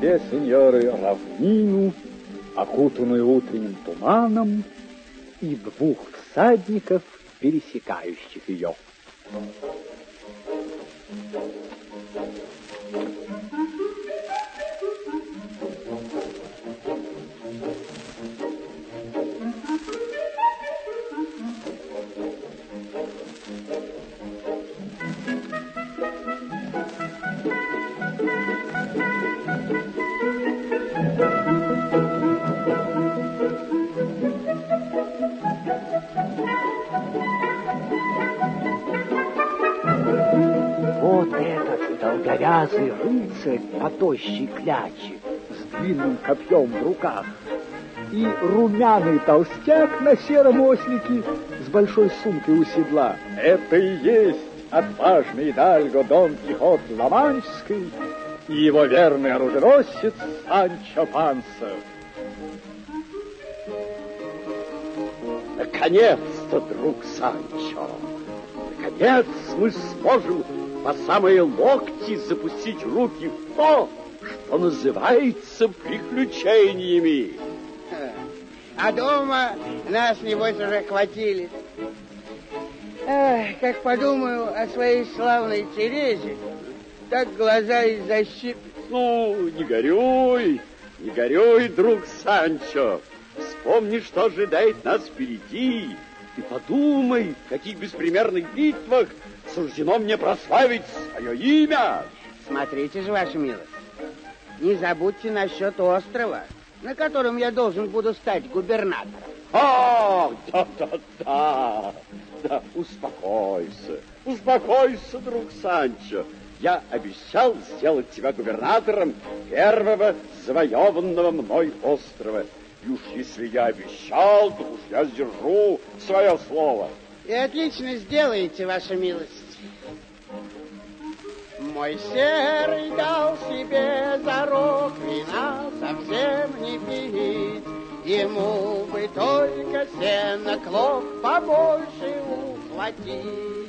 Себе, сеньоры, равнину, окутанную утренним туманом, и двух всадников, пересекающих ее. Вот долговязый рыцарь по тощей кляче с длинным копьем в руках и румяный толстяк на сером ослике с большой сумкой у седла. Это и есть отважный Дальго Дон Кихот Ламанческий и его верный оруженосец Санчо Панса. Наконец-то, друг Санчо, наконец мы сможем по самые локти запустить руки в то, что называется приключениями. А дома нас, небось, уже хватили. Эх, как подумаю о своей славной Терезе, так глаза и защип. Ну, не горюй, не горюй, друг Санчо. Вспомни, что ожидает нас впереди, и подумай, в каких беспримерных битвах суждено мне прославить свое имя. Смотрите же, ваша милость, не забудьте насчет острова, на котором я должен буду стать губернатором. А, да-да-да, да, успокойся, успокойся, друг Санчо. Я обещал сделать тебя губернатором первого завоеванного мной острова. И уж если я обещал, то уж я сдержу свое слово. И отлично сделаете, ваша милость. Мой серый дал себе зарок вина совсем не пить. Ему бы только сено клок побольше ухватить.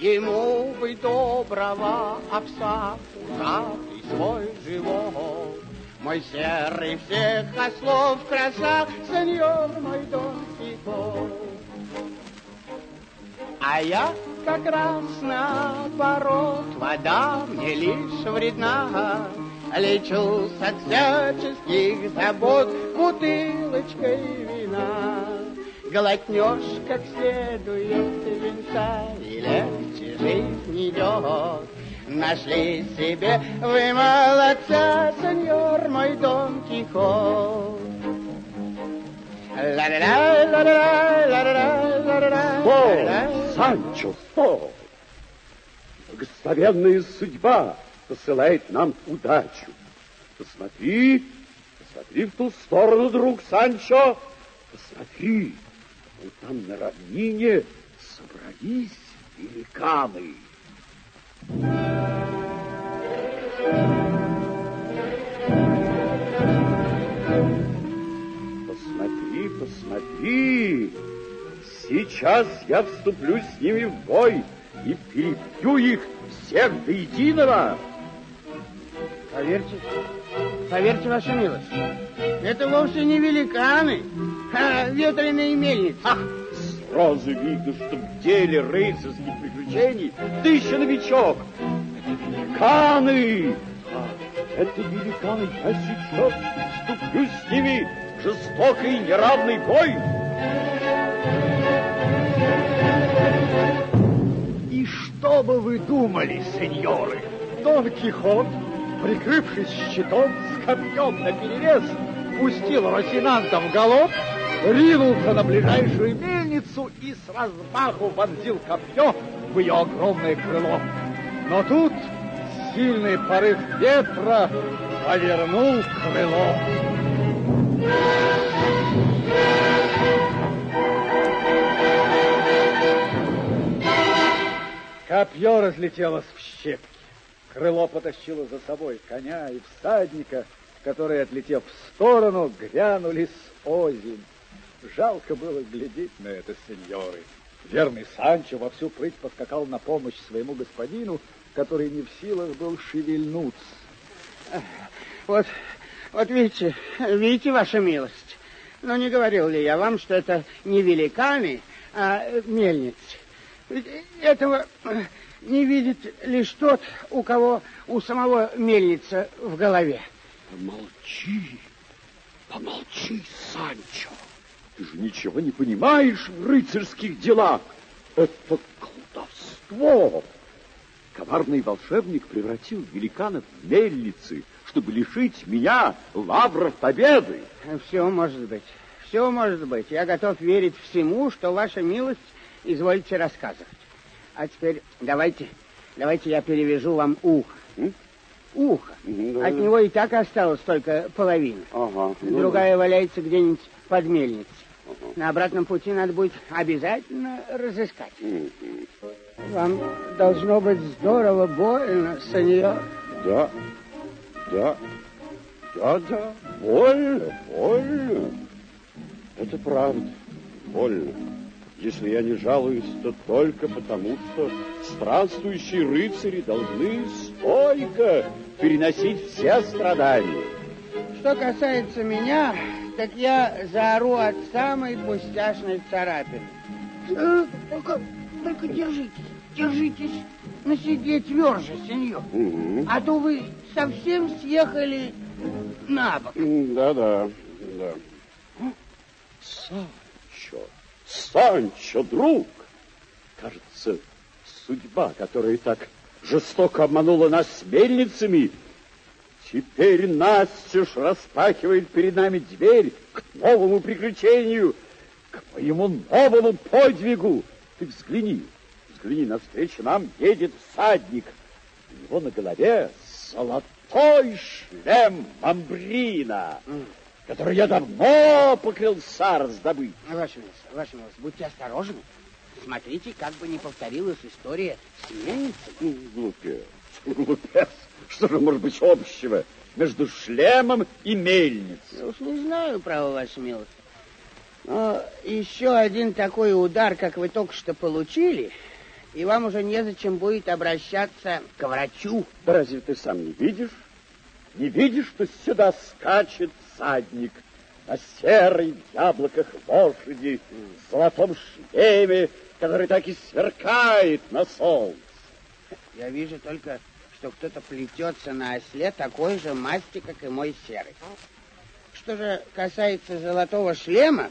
Ему бы доброго овса, узатый свой живот. Мой серый всех ослов краса, сеньор мой Дон Кихот. А я как раз наоборот, вода мне лишь вредна. Лечусь от всяческих забот бутылочкой вина. Глотнешь как следует винца, и легче жизнь идет. Нашли себе вы молодца, сеньор мой Дон Кихот. Стой, Санчо, стой! Благословенная судьба посылает нам удачу. Посмотри, посмотри в ту сторону, друг Санчо. Посмотри, вот там на равнине собрались великаны. Посмотри, посмотри. Сейчас я вступлю с ними в бой и перебью их всех до единого. Поверьте, поверьте, ваша милость, это вовсе не великаны, а ветреные мельницы. Ах, сразу видно, что в деле рыцарских приключений ты еще новичок. Это великаны! А, это великаны, я сейчас вступлю с ними жестокий неравный бой. И что бы вы думали, сеньоры? Дон Кихот, прикрывшись щитом, с копьем наперевес, пустил Росинанта в галоп, ринулся на ближайшую мельницу и с размаху вонзил копье в ее огромное крыло. Но тут сильный порыв ветра повернул крыло. Копье разлетелось в щепки. Крыло потащило за собой коня и всадника, которые, отлетев в сторону, грянули с озимь. Жалко было глядеть на это, сеньоры. Верный Санчо во всю прыть поскакал на помощь своему господину, который не в силах был шевельнуться. Вот, вот видите, видите, ваша милость. Но не говорил ли я вам, что это не великаны, а мельницы? Ведь этого не видит лишь тот, у кого у самого мельница в голове. Помолчи, помолчи, Санчо. Ты же ничего не понимаешь в рыцарских делах. Это колдовство. Коварный волшебник превратил великанов в мельницы, чтобы лишить меня лавров победы. Все может быть. Все может быть. Я готов верить всему, что ваша милость изволите рассказывать. А теперь давайте, давайте я перевяжу вам ухо. М? Ухо. Да. От него и так осталось только половина. Ага. Другая валяется где-нибудь под мельницей. На обратном пути надо будет обязательно разыскать. Вам должно быть здорово больно, сеньор. Да, да, да, да, больно, больно. Это правда, больно. Если я не жалуюсь, то только потому, что странствующие рыцари должны стойко переносить все страдания. Что касается меня, так я заору от самой пустяшной царапины. Э, Только, только держитесь, держитесь на седле тверже, сеньор. Мгм. А то вы совсем съехали на бок. Да-да, да. Санчо, Санчо, друг! Кажется, судьба, которая так жестоко обманула нас с мельницами, теперь настежь распахивает перед нами дверь к новому приключению, к моему новому подвигу. Ты взгляни, взгляни, навстречу нам едет всадник. У него на голове золотой шлем мамбрина, который я давно поклялся раздобыть. Ваша милость, ваша милость, будьте осторожны. Смотрите, как бы не повторилась история с мельницей. Ну, Глупец, глупец. Что же может быть общего между шлемом и мельницей? Я уж не знаю, право, ваша милость. Но еще один такой удар, как вы только что получили, и вам уже незачем будет обращаться к врачу. Да разве ты сам не видишь? Не видишь, что сюда скачет всадник на серой в яблоках лошади, в золотом шлеме, который так и сверкает на солнце? Я вижу только, что кто-то плетется на осле такой же масти, как и мой серый. Что же касается золотого шлема,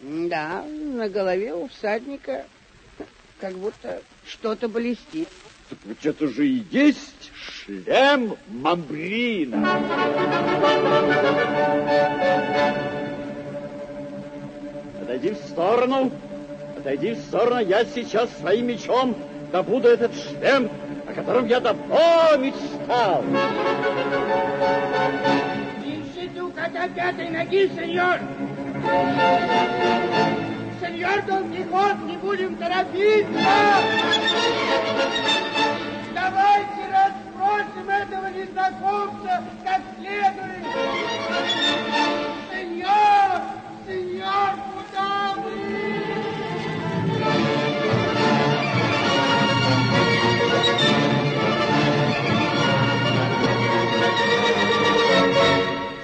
да, на голове у всадника как будто что-то блестит. Так ведь это же и есть шлем мамбрина. Отойди в сторону, отойди в сторону, я сейчас своим мечом добуду этот шлем, о котором я давно мечтал. Держите у кота пятой ноги, сеньор! Сеньор Дон Кихот, не будем торопиться! Давайте расспросим этого незнакомца как следует! Сеньор! Сеньор, куда вы?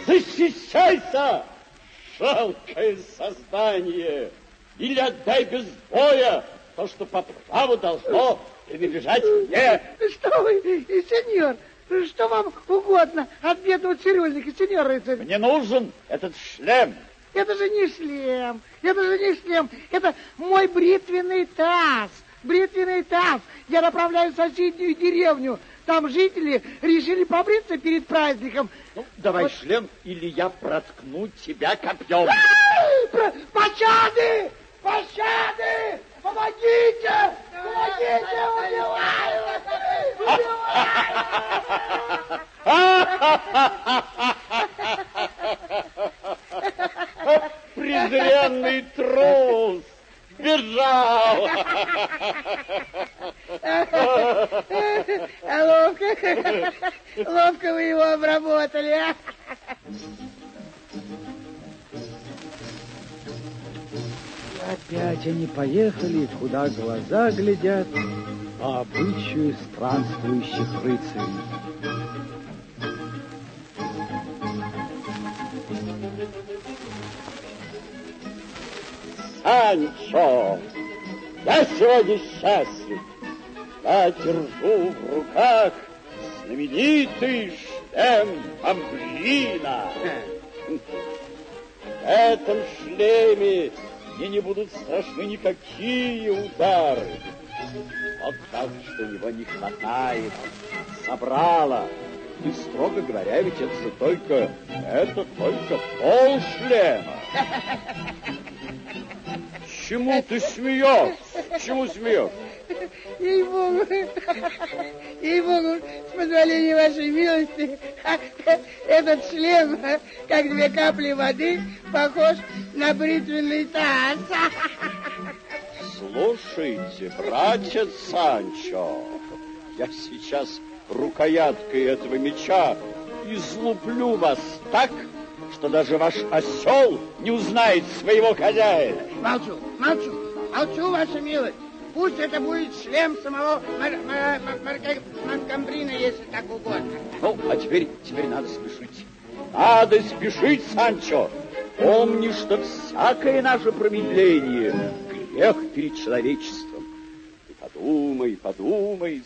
Защищайся, жалкое создание, или отдай без боя то, что по праву должно принадлежать мне. Что вы, сеньор, что вам угодно от бедного цирюльника, сеньор рыцарь? Мне нужен этот шлем. Это же не шлем, это же не шлем, это мой бритвенный таз, бритвенный таз. Я направляюсь в соседнюю деревню. Там жители решили побриться перед праздником. Ну, давай вот. шлем, или я проткну тебя копьем. Пощады! Пощады! Помогите! Помогите! Убиваю! Убиваю! Презренный трус! Бежал! А ловко, ловко вы его обработали, а? Опять они поехали, куда глаза глядят, по обычаю странствующих рыцарей. Санчо, я сегодня счастлив. Я держу в руках знаменитый шлем Амбрина. В этом шлеме мне не будут страшны никакие удары. Вот так, что его не хватает, собрала. И, строго говоря, ведь это же только, это только пол шлема. Чему ты смеешься? Чему смеешься? Ей-богу, ей-богу, с позволения вашей милости, этот шлем, как две капли воды, похож на бритвенный таз. Слушайте, братец Санчо, я сейчас рукояткой этого меча излуплю вас так, что даже ваш осел не узнает своего хозяина. Молчу, молчу, молчу, ваша милость. Пусть это будет шлем самого Монкамбрина, если так угодно. Ну, а теперь, теперь надо спешить. Надо спешить, Санчо. Помни, что всякое наше промедление — грех перед человечеством. И подумай, подумай,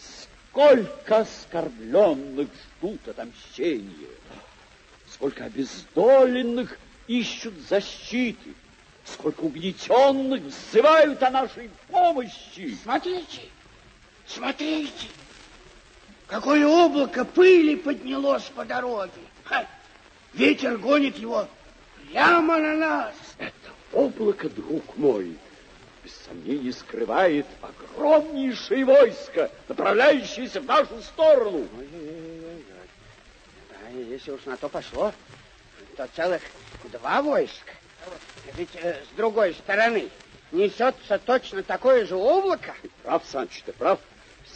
сколько оскорбленных ждут отомщения, сколько обездоленных ищут защиты, сколько угнетенных взывают о нашей помощи. Смотрите, смотрите, какое облако пыли поднялось по дороге. Ха, ветер гонит его прямо на нас. Это облако, друг мой, без сомнений скрывает огромнейшее войско, направляющееся в нашу сторону. Ой-ой-ой. Если уж на то пошло, то целых два войска. Ведь э, с другой стороны несется точно такое же облако. Ты прав, Санч, ты прав.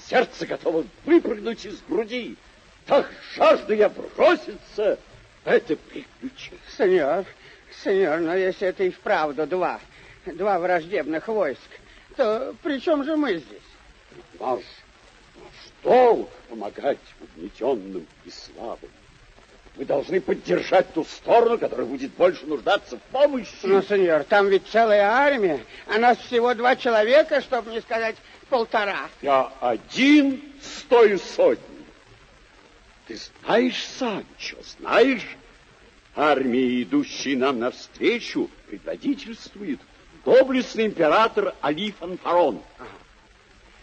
Сердце готово выпрыгнуть из груди. Так жажду я броситься в это приключение. Сеньор, сеньор, но если это и вправду два, два враждебных войск, то при чем же мы здесь? Наш, наш долг помогать угнетенным и слабым. Вы должны поддержать ту сторону, которая будет больше нуждаться в помощи. Ну, сеньор, там ведь целая армия, а нас всего два человека, чтобы не сказать полтора. Я один стою сотни. Ты знаешь, Санчо, знаешь, армия, идущая нам навстречу, предводительствует доблестный император Али Фанфарон.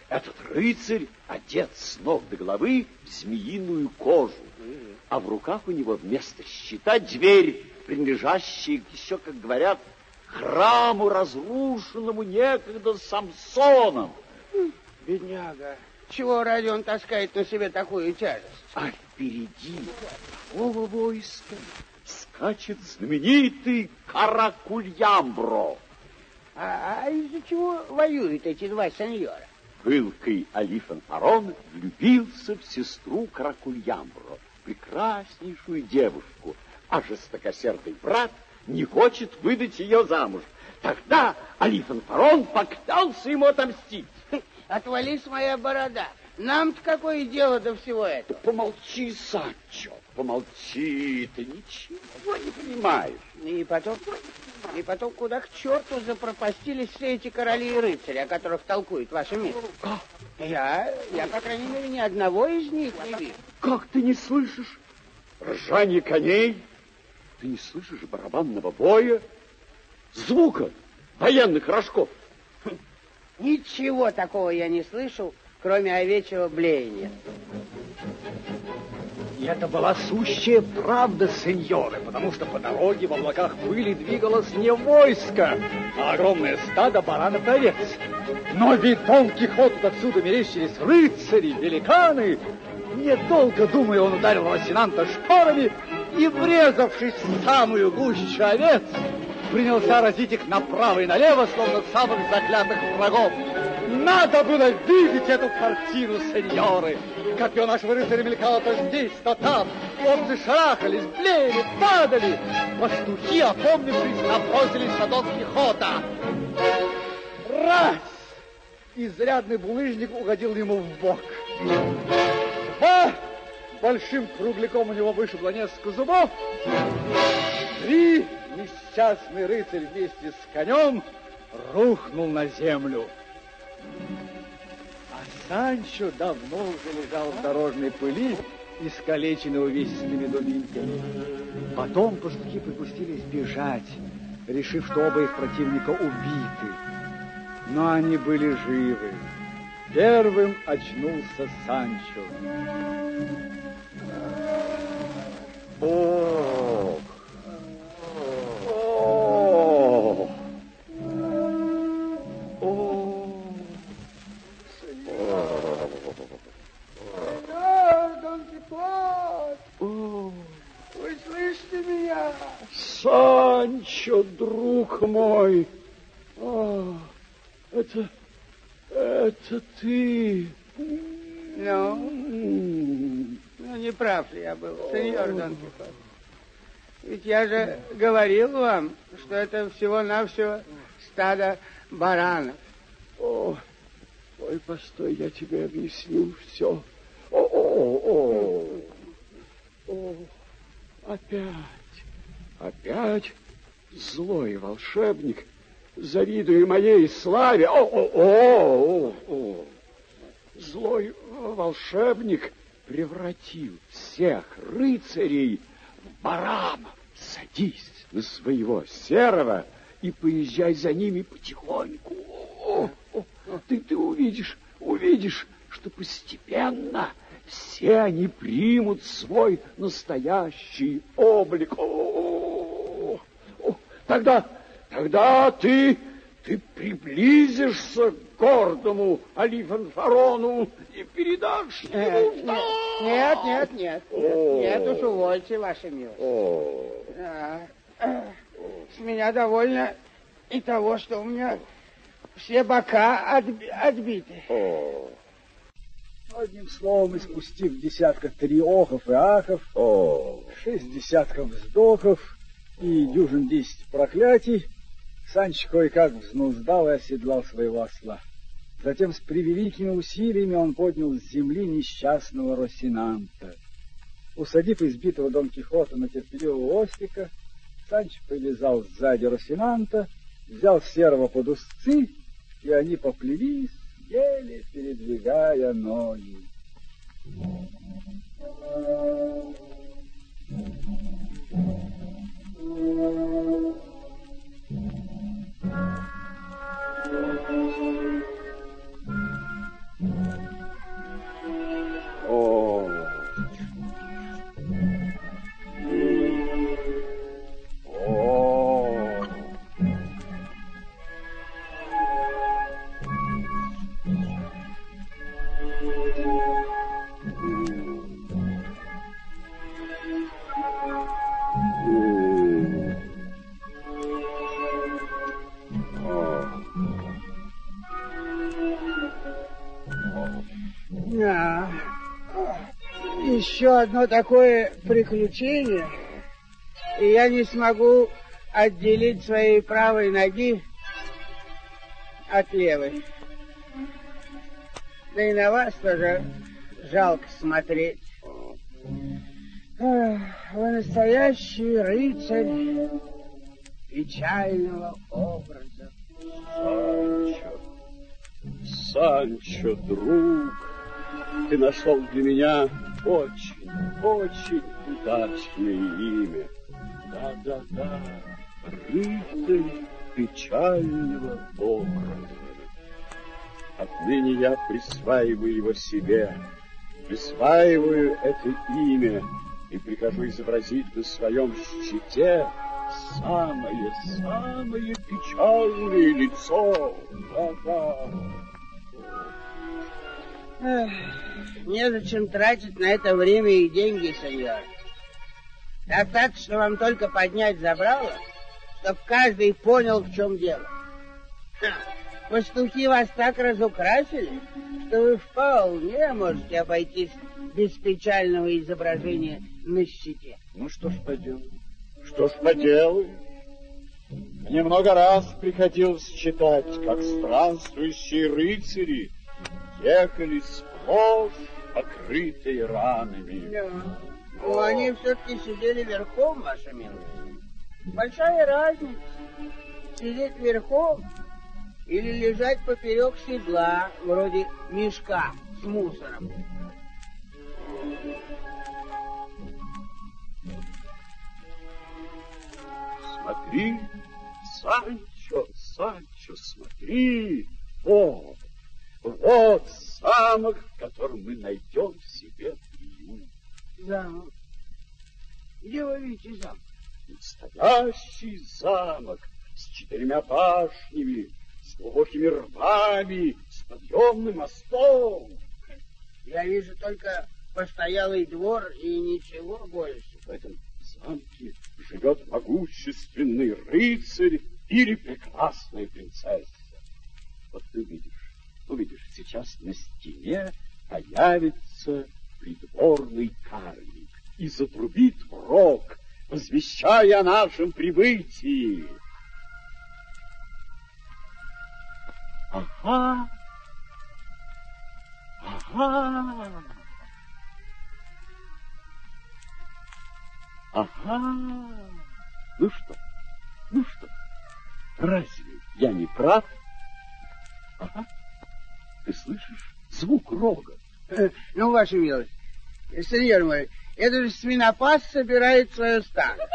Этот рыцарь одет с ног до головы в змеиную кожу а в руках у него вместо щита дверь, принадлежащая еще, как говорят, храму, разрушенному некогда Самсоном. Бедняга, чего ради он таскает на себе такую тяжесть? А впереди такого войска скачет знаменитый Каракульямбро. А, а из-за чего воюют эти два сеньора? Пылкой Алифан Фарон влюбился в сестру Каракульямбро прекраснейшую девушку, а жестокосердый брат не хочет выдать ее замуж. Тогда Алифан Фарон ему отомстить. Отвались моя борода. Нам-то какое дело до всего этого? Помолчи, Санчо, помолчи, ты ничего не понимаешь. И потом, и потом куда к черту запропастились все эти короли и рыцари, о которых толкует ваша милость? Как? Я, я, по крайней мере, ни одного из них не вижу. Как ты не слышишь ржание коней? Ты не слышишь барабанного боя? Звука военных рожков? Ничего такого я не слышал, кроме овечьего блеяния. Это была сущая правда, сеньоры, потому что по дороге в облаках пыли двигалось не войско, а огромное стадо баранов и овец. Но ведь Дон Кихоту отсюда мерещились рыцари, великаны. Недолго думая, он ударил Росинанта шпорами и, врезавшись в самую гущу овец, принялся разить их направо и налево, словно самых заклятых врагов. Надо было видеть эту картину, сеньоры. Копье нашего рыцаря мелькало то здесь, то там. Овцы шарахались, блеяли, падали. Пастухи, опомнившись, набросились на Дон Кихота. Раз! Изрядный булыжник угодил ему в бок. Два! Большим кругляком у него вышибло несколько зубов. Три! Несчастный рыцарь вместе с конем рухнул на землю. А Санчо давно уже лежал в дорожной пыли, искалеченный увесистыми дубинками. Потом пастухи припустились бежать, решив, что оба их противника убиты. Но они были живы. Первым очнулся Санчо. Бог! Меня? Санчо, друг мой! А, это... это ты! Ну, ну, не прав ли я был, сеньор Дон Кихот? Ведь я же говорил вам, что это всего-навсего стадо баранов. О, ой, постой, я тебе объясню все. О, о, о, о, опять, опять злой волшебник, завидуя моей славе. О, о, о, о, о. Злой волшебник превратил всех рыцарей в баранов. Садись на своего серого и поезжай за ними потихоньку. О, о, ты, ты увидишь, увидишь, что постепенно все они примут свой настоящий облик. О, о, тогда, тогда ты, ты приблизишься к гордому Алифанфарону и передашь Нет, ему... нет, нет, нет, О. нет, нет уж увольте, ваша милость. О. С меня довольно и того, что у меня все бока отби- отбиты. Одним словом, испустив десятка три охов и ахов, о. шесть десятков вздохов и дюжин десять проклятий, Санч кое-как взнуздал и оседлал своего осла. Затем с превеликими усилиями он поднял с земли несчастного Росинанта. Усадив избитого Дон Кихота на терпеливого ослика, Санч привязал сзади Росинанта, взял серого под узцы, и они поплелись, еле передвигая ноги. О. одно такое приключение, и я не смогу отделить своей правой ноги от левой. Да и на вас тоже жалко смотреть. Вы настоящий рыцарь печального образа. Санчо, Санчо, друг, ты нашел для меня очень, очень удачное имя. Да-да-да, рыцарь печального образа. Отныне я присваиваю его себе, присваиваю это имя и прикажу изобразить на своем щите самое-самое печальное лицо. Да-да. Незачем тратить на это время и деньги, сеньор. Достаточно вам только поднять забрало, чтоб каждый понял, в чем дело. Ха, пастухи вас так разукрасили, что вы вполне можете обойтись без печального изображения на щите. Ну что ж поделать? Что ж поделать? Мне много раз приходилось читать, как странствующие рыцари ехали сплошь покрытые ранами. Да. Ну, они все-таки сидели верхом, ваша милость. Большая разница, сидеть верхом или лежать поперек седла, вроде мешка с мусором. Смотри, Санчо, Санчо, смотри, вот, вот замок, в котором мы найдем себе приют. Замок? Где вы видите замок? Настоящий замок с четырьмя башнями, с глубокими рвами, с подъемным мостом. Я вижу только постоялый двор и ничего больше. В этом замке живет могущественный рыцарь или прекрасная принцесса. Вот ты увидишь, увидишь, сейчас на стене появится придворный карлик и затрубит рог, возвещая о нашем прибытии. Ага, ага. Ага. Ну что? Ну что? Разве я не прав? Ага. Ты слышишь звук рога? Э, Ну, ваша милость, сеньор мой, это же свинопас собирает свое стадо.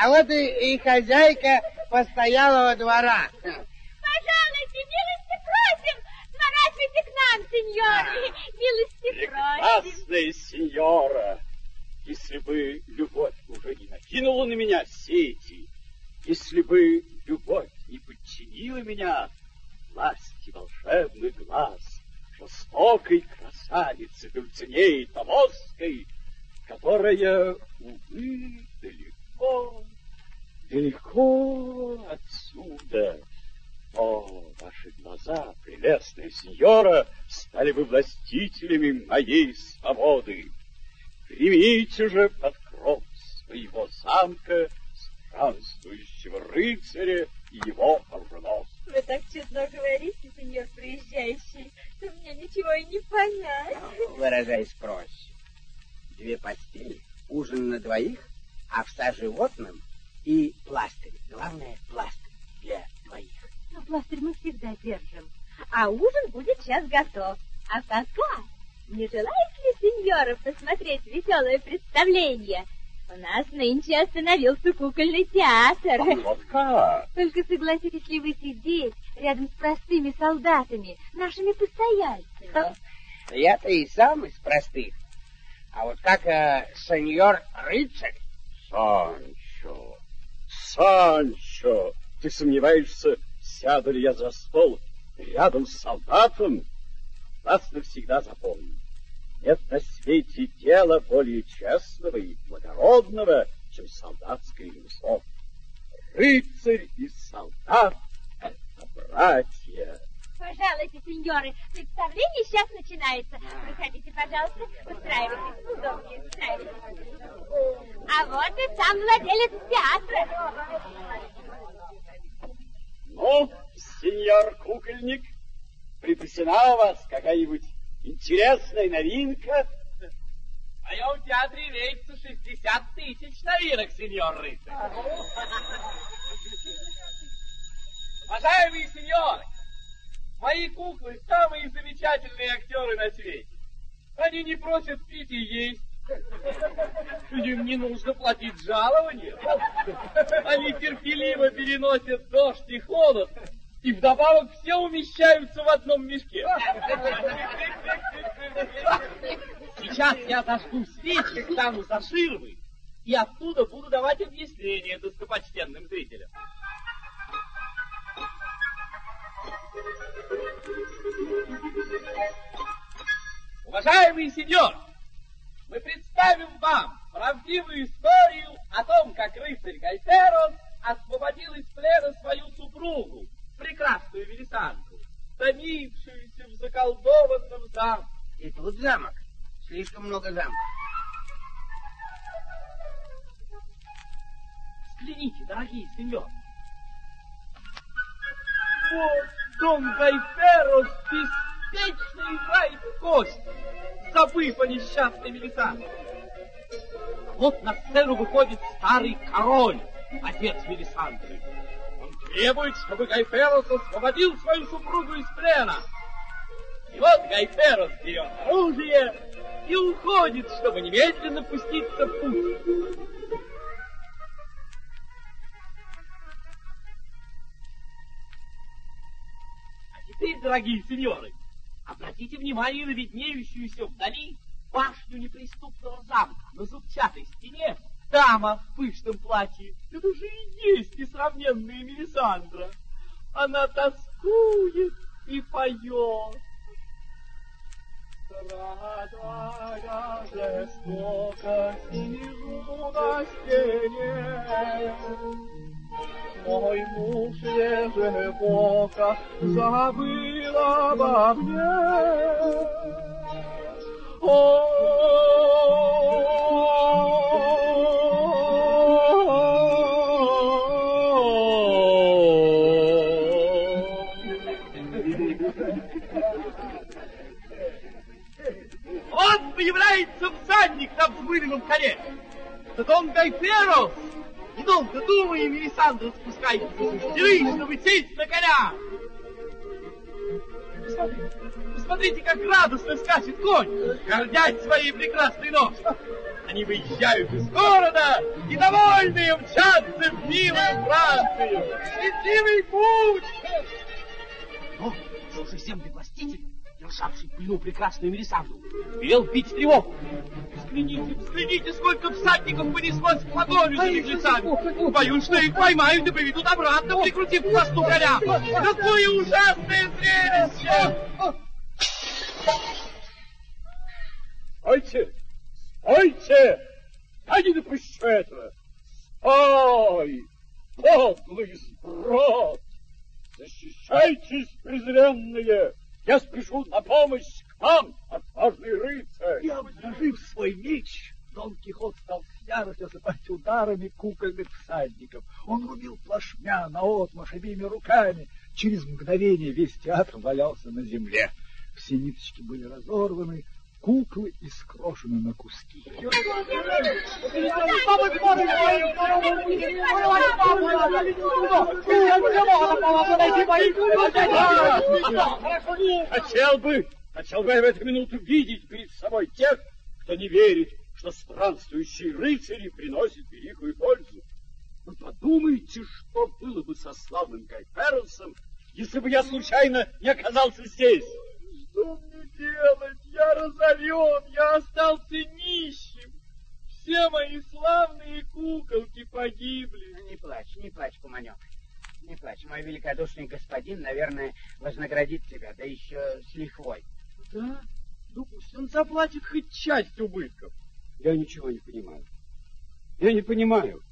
А вот и, и хозяйка постоялого двора. Пожалуйте, милости просим, сворачивайте к нам, сеньоры. Милости просим. Прекрасная сеньора, если бы любовь уже не накинула на меня сети, если бы любовь не подчинила меня власти волшебных глаз, жестокой красавицы Дульцинеи Томосской, которая, увы, далеко, далеко отсюда. О, ваши глаза, прелестная сеньора, стали бы властителями моей свободы. Примите же под кров своего замка странствующего рыцаря и его оруженосца. Вы так чудно говорите, сеньор приезжающий, что мне ничего и не понять. Выражаясь проще. Две постели, ужин на двоих, овса животным и пластырь. Главное, пластырь для двоих. Но пластырь мы всегда держим. А ужин будет сейчас готов. А пока не желаете ли, сеньоров, посмотреть веселое представление? У нас нынче остановился кукольный театр. Вот как? Только согласитесь ли вы сидеть рядом с простыми солдатами, нашими постояльцами? Я-то и сам из простых. А вот как э, сеньор рыцарь, Санчо, Санчо, ты сомневаешься, сяду ли я за стол рядом с солдатом? Раз навсегда запомни, нет на свете дела более честного и благородного, чем солдатское ремесло. Рыцарь и солдат — это братья. Пожалуйста, сеньоры, представление сейчас начинается. Проходите, пожалуйста, устраивайтесь удобнее, устраивайтесь. А вот и сам владелец театра. Ну, сеньор кукольник, припасена у вас какая-нибудь интересная новинка? В моем театре имеется 60 тысяч новинок, сеньор рыцарь. Уважаемые сеньоры, Мои куклы самые замечательные актеры на свете. Они не просят пить и есть. Им не нужно платить жалование. Они терпеливо переносят дождь и холод. И вдобавок все умещаются в одном мешке. Сейчас я зажгу свечи, стану за ширмой, и оттуда буду давать объяснения достопочтенным зрителям. Уважаемый сеньор, мы представим вам правдивую историю о том, как рыцарь Гайферос освободил из плена свою супругу, прекрасную Велисандру, томившуюся в заколдованном замке. И тут замок. Слишком много замков. Взгляните, дорогие сеньоры. Вот Дон Гайферос беспечно играет в кости, забыв о несчастной Мелисандре. Вот на сцену выходит старый король, отец Мелисандры. Требует, чтобы Гайферос освободил свою супругу из плена. И вот Гайферос берет оружие и уходит, чтобы немедленно пуститься в путь. А теперь, дорогие сеньоры, обратите внимание на виднеющуюся вдали башню неприступного замка на зубчатой стене. Дама в пышном платье. Это же и есть несравненная Мелисандра. Она тоскует и поет. Страдая жестоко сижу на стене, Мой муж ежебоко забыл обо мне. Вот взмыленном коне. Так он Гайферос. Недолго думая, Мелисандра спускается со стены, чтобы сесть на коня. Посмотрите, посмотрите, как радостно скачет конь, гордясь своей прекрасной ножкой. Они выезжают из города и довольные мчатся в милую Францию. Счастливый путь! Но слушай, земли властитель, державший в плену прекрасную Мелисандру, велел бить тревогу. Взгляните, взгляните, сколько всадников понеслось в погоню за беглецами. Боюсь, что их поймают и приведут обратно, прикрутив к хвосту коня. Какое ужасное зрелище! Стойте! Стойте! Я не допущу этого! Стой! Подлый сброд! Защищайтесь, презренные! Я спешу на помощь к вам, отважный рыцарь! И обнажив свой меч, Дон Кихот стал с яростью осыпать ударами кукольных всадников. Он рубил плашмя наотмашь обеими руками. Через мгновение весь театр валялся на земле. Все ниточки были разорваны, куклы искрошены на куски. Хотел бы, хотел бы я в эту минуту видеть перед собой тех, кто не верит, что странствующие рыцари приносят великую пользу. Вы подумайте, что было бы со славным Гайферосом, если бы я случайно не оказался здесь. Что мне делать? Я разорен, я остался нищим. Все мои славные куколки погибли. Не плачь, не плачь, Куманек. Не плачь. Мой великодушный господин, наверное, вознаградит тебя, да еще с лихвой. Да? Ну пусть он заплатит хоть часть убытков. Я ничего не понимаю. Я не понимаю,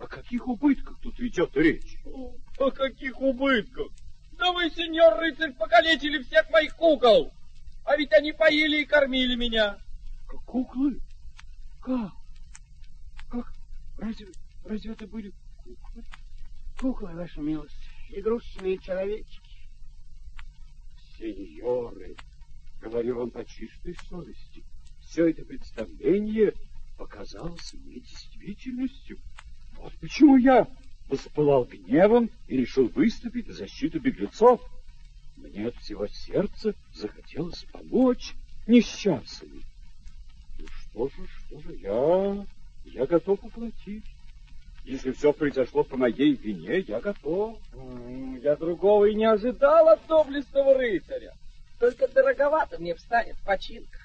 о каких убытках тут идет речь? О, о каких убытках? Да вы, сеньор рыцарь, покалечили всех моих кукол. А ведь они поили и кормили меня. Как куклы? Как? Как? Разве, разве это были куклы? Куклы, ваша милость, игрушечные человечки. Сеньоры, говорю вам по чистой совести, все это представление показалось мне действительностью. Вот почему я воспылал гневом и решил выступить в защиту беглецов. Мне от всего сердца захотелось помочь несчастным. Ну что же, что же, я, я готов уплатить. Если все произошло по моей вине, я готов. Я другого и не ожидал от доблестного рыцаря. Только дороговато мне встанет починка.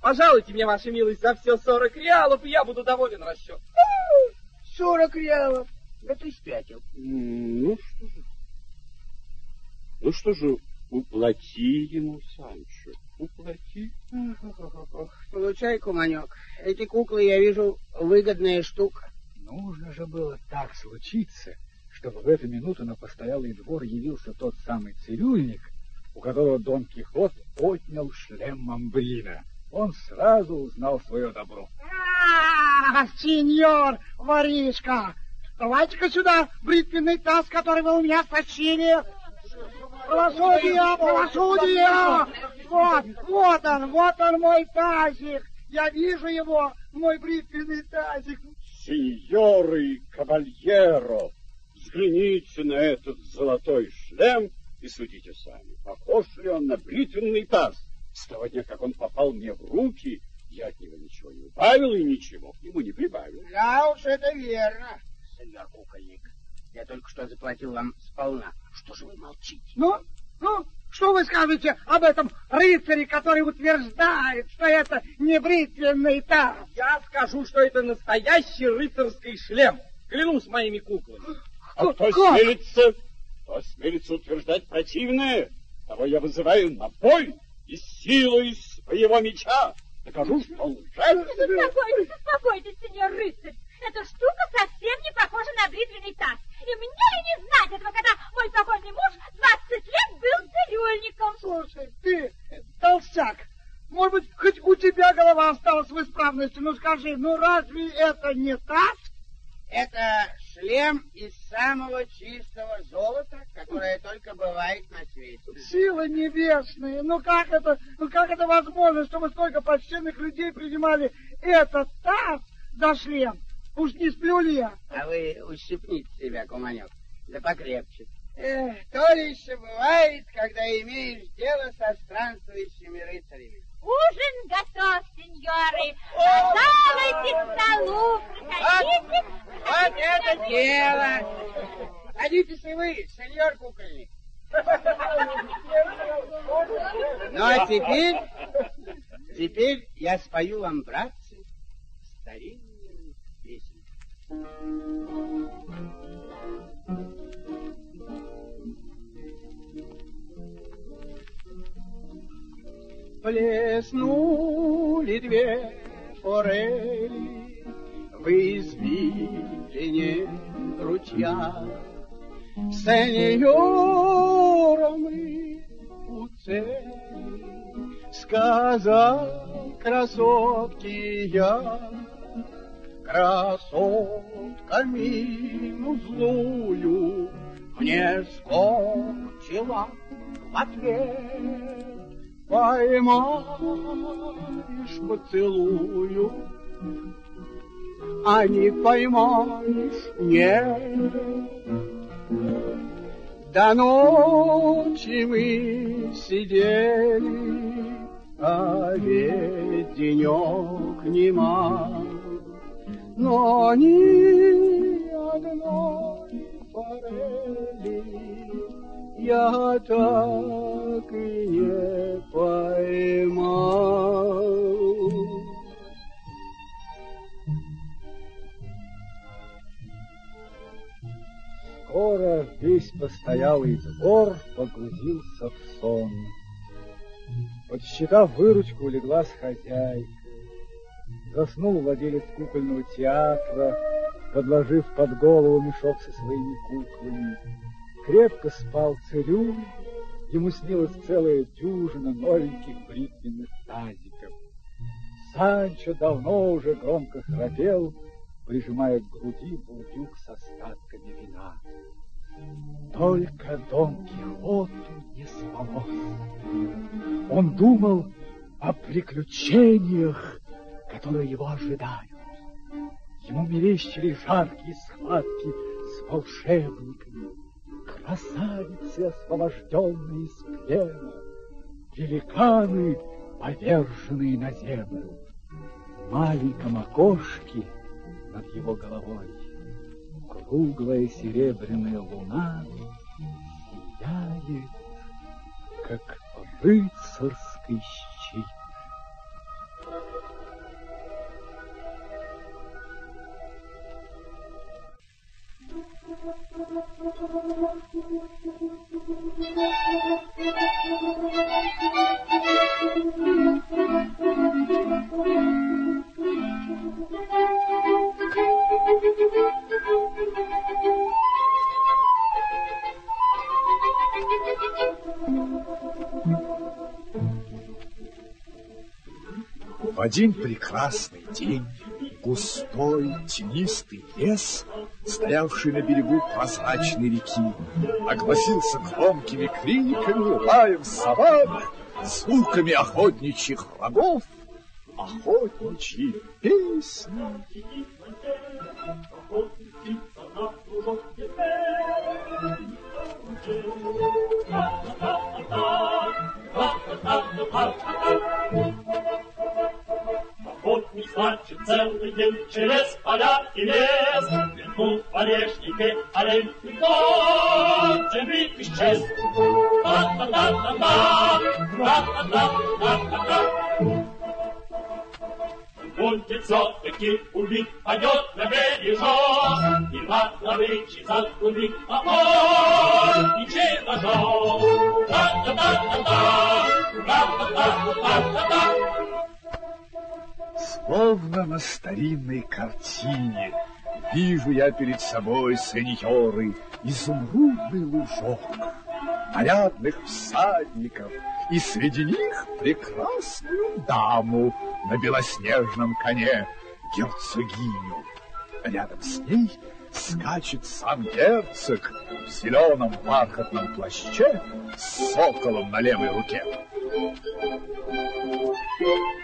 Пожалуйте мне, ваша милость, за все сорок реалов, и я буду доволен расчет. Сорок реалов. Да ты спятил. Ну что же, ну что же, уплати ему, Санчо, уплати. Получай, куманек. Эти куклы, я вижу, выгодная штука. Нужно же было так случиться, чтобы в эту минуту на постоялый двор явился тот самый цирюльник, у которого Дон Кихот отнял шлем Мамбрина. Он сразу узнал свое добро. А, сеньор воришка, давайте-ка сюда бритвенный таз, который вы у меня стащили. Правосудие, правосудие! Вот, вот он, вот он мой тазик. Я вижу его, мой бритвенный тазик. Сеньоры кавальеро, взгляните на этот золотой шлем и судите сами, похож ли он на бритвенный таз. С того дня, как он попал мне в руки, я от него ничего не убавил и ничего к нему не прибавил. Да уж, это верно, сеньор кукольник. Я только что заплатил вам сполна. Что же вы молчите? Ну, ну, что вы скажете об этом рыцаре, который утверждает, что это не бритвенный таз? Я скажу, что это настоящий рыцарский шлем. Клянусь моими куклами. А кто как? смелится, кто смелится утверждать противное, того я вызываю на бой и силой своего меча. Докажу, что он лжец. Успокойтесь, успокойтесь, сеньор рыцарь. Эта штука совсем не похожа на бритвенный таз. И мне ли не знать этого, когда мой покойный муж 20 лет был цирюльником? Слушай, ты, толстяк, может быть, хоть у тебя голова осталась в исправности, ну скажи, ну разве это не таз? Это шлем из самого чистого золота, которое только бывает на свете. Силы небесные, ну как это, ну как это возможно, чтобы столько почтенных людей принимали этот таз за шлем? Уж не сплю ли я? А вы ущипните себя, куманек, да покрепче. Эх, то ли еще бывает, когда имеешь дело со странствующими рыцарями. Ужин готов, сеньоры. Пожалуйте к столу. Проходите. Вот это дело! Садитесь и вы, сеньор кукольник. Ну, а теперь, теперь я спою вам, братцы, старинную песню. Плеснули две форели в извилине ручья. Сеньорами у цели сказал красотки я, красотка мину злую мне скочила в ответ. Поймаешь поцелую, а не поймаешь нет. До ночи мы сидели, а ведь денек нема, но ни одной форели я так и не поймал. Скоро весь постоялый двор погрузился в сон. Подсчитав выручку, улеглась хозяйка. Заснул владелец кукольного театра, подложив под голову мешок со своими куклами. Крепко спал цирюль, ему снилась целая дюжина новеньких бритвенных тазиков. Санчо давно уже громко храпел, прижимая к груди бурдюк с остатками вина. Только Дон Кихоту не спалось. Он думал о приключениях, которые его ожидают. Ему мерещили жаркие схватки с волшебниками, красавицы, освобожденные из плена, великаны, поверженные на землю. В маленьком окошке над его головой круглая серебряная луна сияет, как рыцарский щит. В один прекрасный день густой тенистый лес, стоявший на берегу прозрачной реки, огласился громкими криками, лаем собак, звуками охотничьих рогов, охотничьи песни. Охотник, значит, целый день через поля и лес. Вернут валежники, олень и тот, земли исчез. Та-та-та-та-та, та-та-та-та-та-та. Все-таки убит, пойдет на бережок, И на добыче заглубит охотничий ножом. Та-та-та-та-та, та-та-та-та-та-та. Словно на старинной картине Вижу я перед собой, сеньоры, Изумрудный лужок, нарядных всадников, И среди них прекрасную даму На белоснежном коне, герцогиню. Рядом с ней скачет сам герцог В зеленом бархатном плаще С соколом на левой руке. Это кто?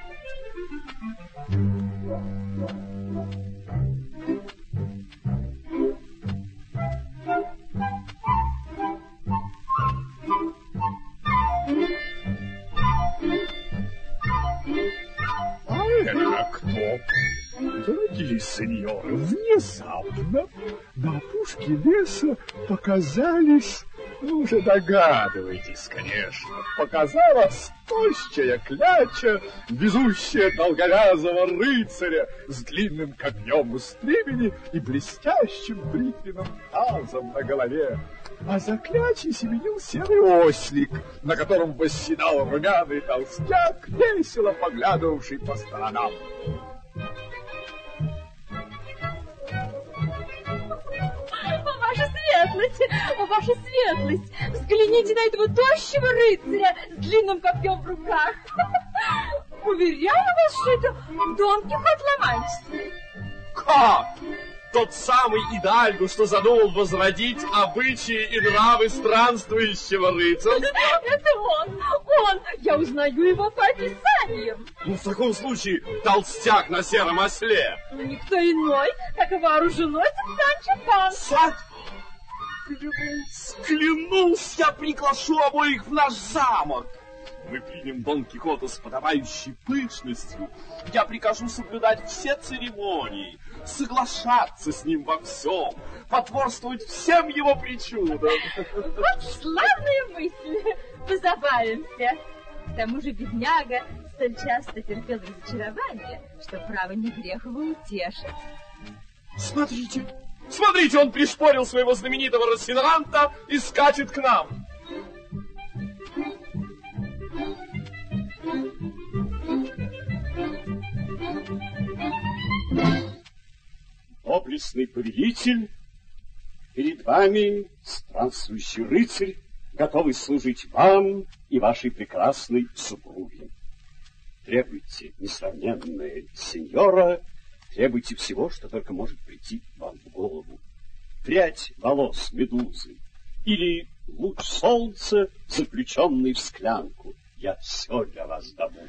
Дорогие сеньоры, внезапно на опушке леса показались, ну, уже догадываетесь, конечно, показалась тощая кляча, везущая долговязого рыцаря с длинным копьем у стремени и блестящим бритвенным тазом на голове. А за клячей семенил серый ослик, на котором восседал румяный толстяк, весело поглядывавший по сторонам. Ваша светлость, взгляните на этого тощего рыцаря с длинным копьем в руках. Уверяю вас, что это Дон Кихот Ломанческий. Как? Тот самый Идальго, что задумал возродить обычаи и нравы странствующего рыцарства? Это он, он, я узнаю его по описаниям. Ну, в таком случае, толстяк на сером осле. Ну, никто иной, как вооруженной Санчо Панса. Клянусь, клянусь, я приглашу обоих в наш замок. Мы примем Дон Кихота с подобающей пышностью. Я прикажу соблюдать все церемонии, соглашаться с ним во всем, потворствовать всем его причудам. Вот славная мысль. Позабавимся. К тому же бедняга столь часто терпел разочарование, что право не грех его утешить. Смотрите, смотрите, он пришпорил своего знаменитого Росинанта и скачет к нам. Доблестный повелитель, перед вами странствующий рыцарь, готовый служить вам и вашей прекрасной супруге. Требуйте, несравненная сеньора, требуйте всего, что только может прийти вам в голову. Прядь волос медузы или луч солнца, заключенный в склянку. Я все для вас добуду.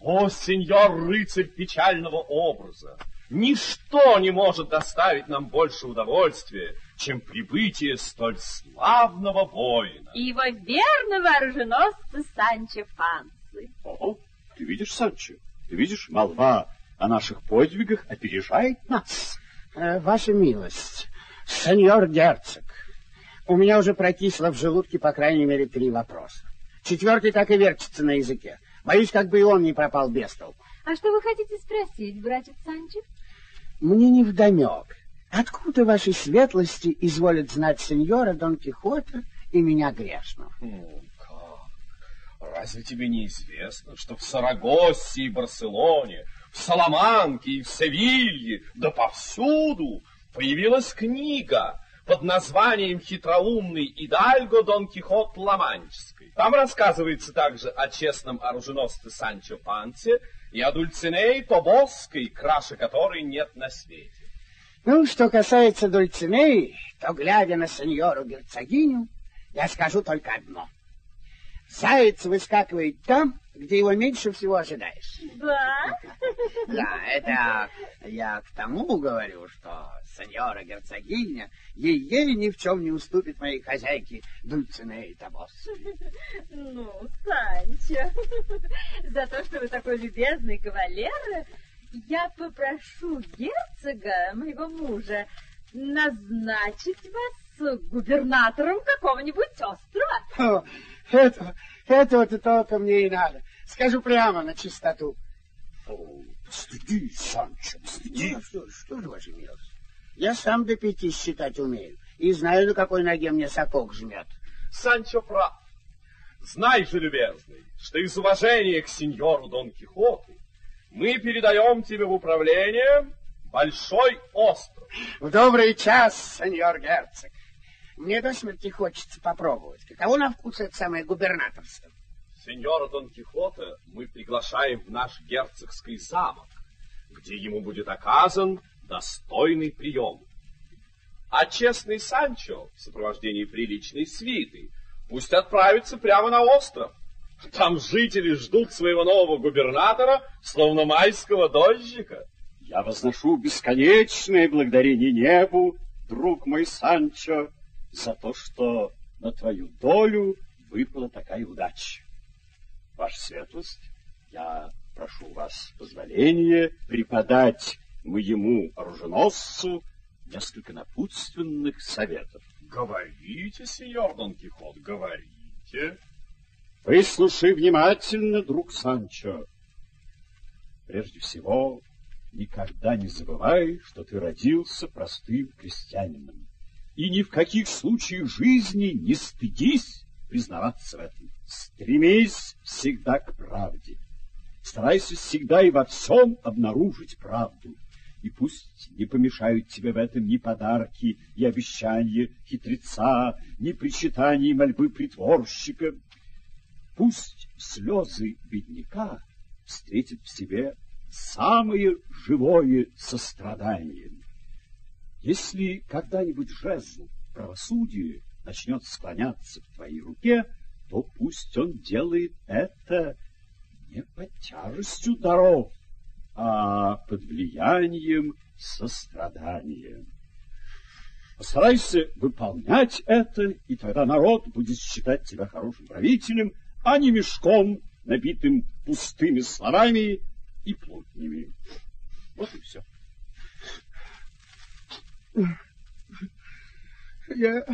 О, сеньор рыцарь печального образа! Ничто не может доставить нам больше удовольствия, чем прибытие столь славного воина. И его верного оруженосца Санчо Пансы. О, ты видишь, Санчо, ты видишь, молва о наших подвигах опережает нас. Э, ваша милость, сеньор герцог, у меня уже прокисло в желудке по крайней мере три вопроса. Четвертый так и вертится на языке. Боюсь, как бы и он не пропал без толку. А что вы хотите спросить, братец Санчо? Мне не вдомек. Откуда вашей светлости изволят знать сеньора Дон Кихота и меня грешного? Ну, как? Разве тебе не известно, что в Сарагосе и Барселоне, в Саламанке и в Севилье, да повсюду появилась книга под названием «Хитроумный Идальго Дон Кихот Ламанческий». Там рассказывается также о честном оруженосце Санчо Пансе и о Дульцинее Тобосской, краше которой нет на свете. Ну, что касается Дульцинеи, то, глядя на сеньору герцогиню, я скажу только одно. Заяц выскакивает там, где его меньше всего ожидаешь. Да? Да, это я к тому говорю, что сеньора герцогиня ей-ей ни в чем не уступит моей хозяйке Дульцинеи Табос. Ну, Санчо, за то, что вы такой любезный кавалер, я попрошу герцога, моего мужа, назначить вас губернатором какого-нибудь острова. О, этого, этого-то только мне и надо. Скажу прямо на чистоту. О, стыди, Санчо, стыди. Ну, что, что же, ваша милость? Я сам до пяти считать умею и знаю, на какой ноге мне сапог жмет. Санчо прав. Знай же, любезный, что из уважения к сеньору Дон Кихоту мы передаем тебе в управление большой остров. В добрый час, сеньор герцог. Мне до смерти хочется попробовать. Каково на вкус это самое губернаторство? Сеньора Дон Кихота мы приглашаем в наш герцогский замок, где ему будет оказан достойный прием. А честный Санчо в сопровождении приличной свиты пусть отправится прямо на остров. Там жители ждут своего нового губернатора, словно майского дождика. Я возношу бесконечное благодарение небу, друг мой Санчо, за то, что на твою долю выпала такая удача. Ваша светлость, я прошу вас позволения преподать моему оруженосцу несколько напутственных советов. Говорите, сеньор Дон Кихот, говорите. Выслушай внимательно, друг Санчо. Прежде всего, никогда не забывай, что ты родился простым крестьянином. И ни в каких случаях жизни не стыдись признаваться в этом. Стремись всегда к правде. Старайся всегда и во всем обнаружить правду. И пусть не помешают тебе в этом ни подарки и обещания хитреца, ни причитания и мольбы притворщика. Пусть слезы бедняка встретят в себе самое живое сострадание. Если когда-нибудь жезл правосудия начнет склоняться в твоей руке, то пусть он делает это не под тяжестью даров, а под влиянием сострадания. Постарайся выполнять это, и тогда народ будет считать тебя хорошим правителем, а не мешком, набитым пустыми словами и плотнями. Вот и все. Я,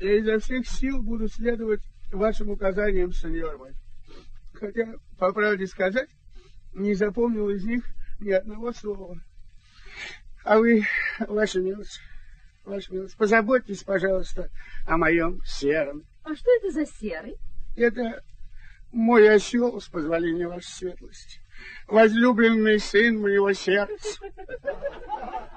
я изо всех сил буду следовать вашим указаниям, сеньор мой. Хотя, по правде сказать, не запомнил из них ни одного слова. А вы, ваша милость, ваша милость, позаботьтесь, пожалуйста, о моем сером. А что это за серый? Это мой осел, с позволения вашей светлости. Возлюбленный сын моего сердца.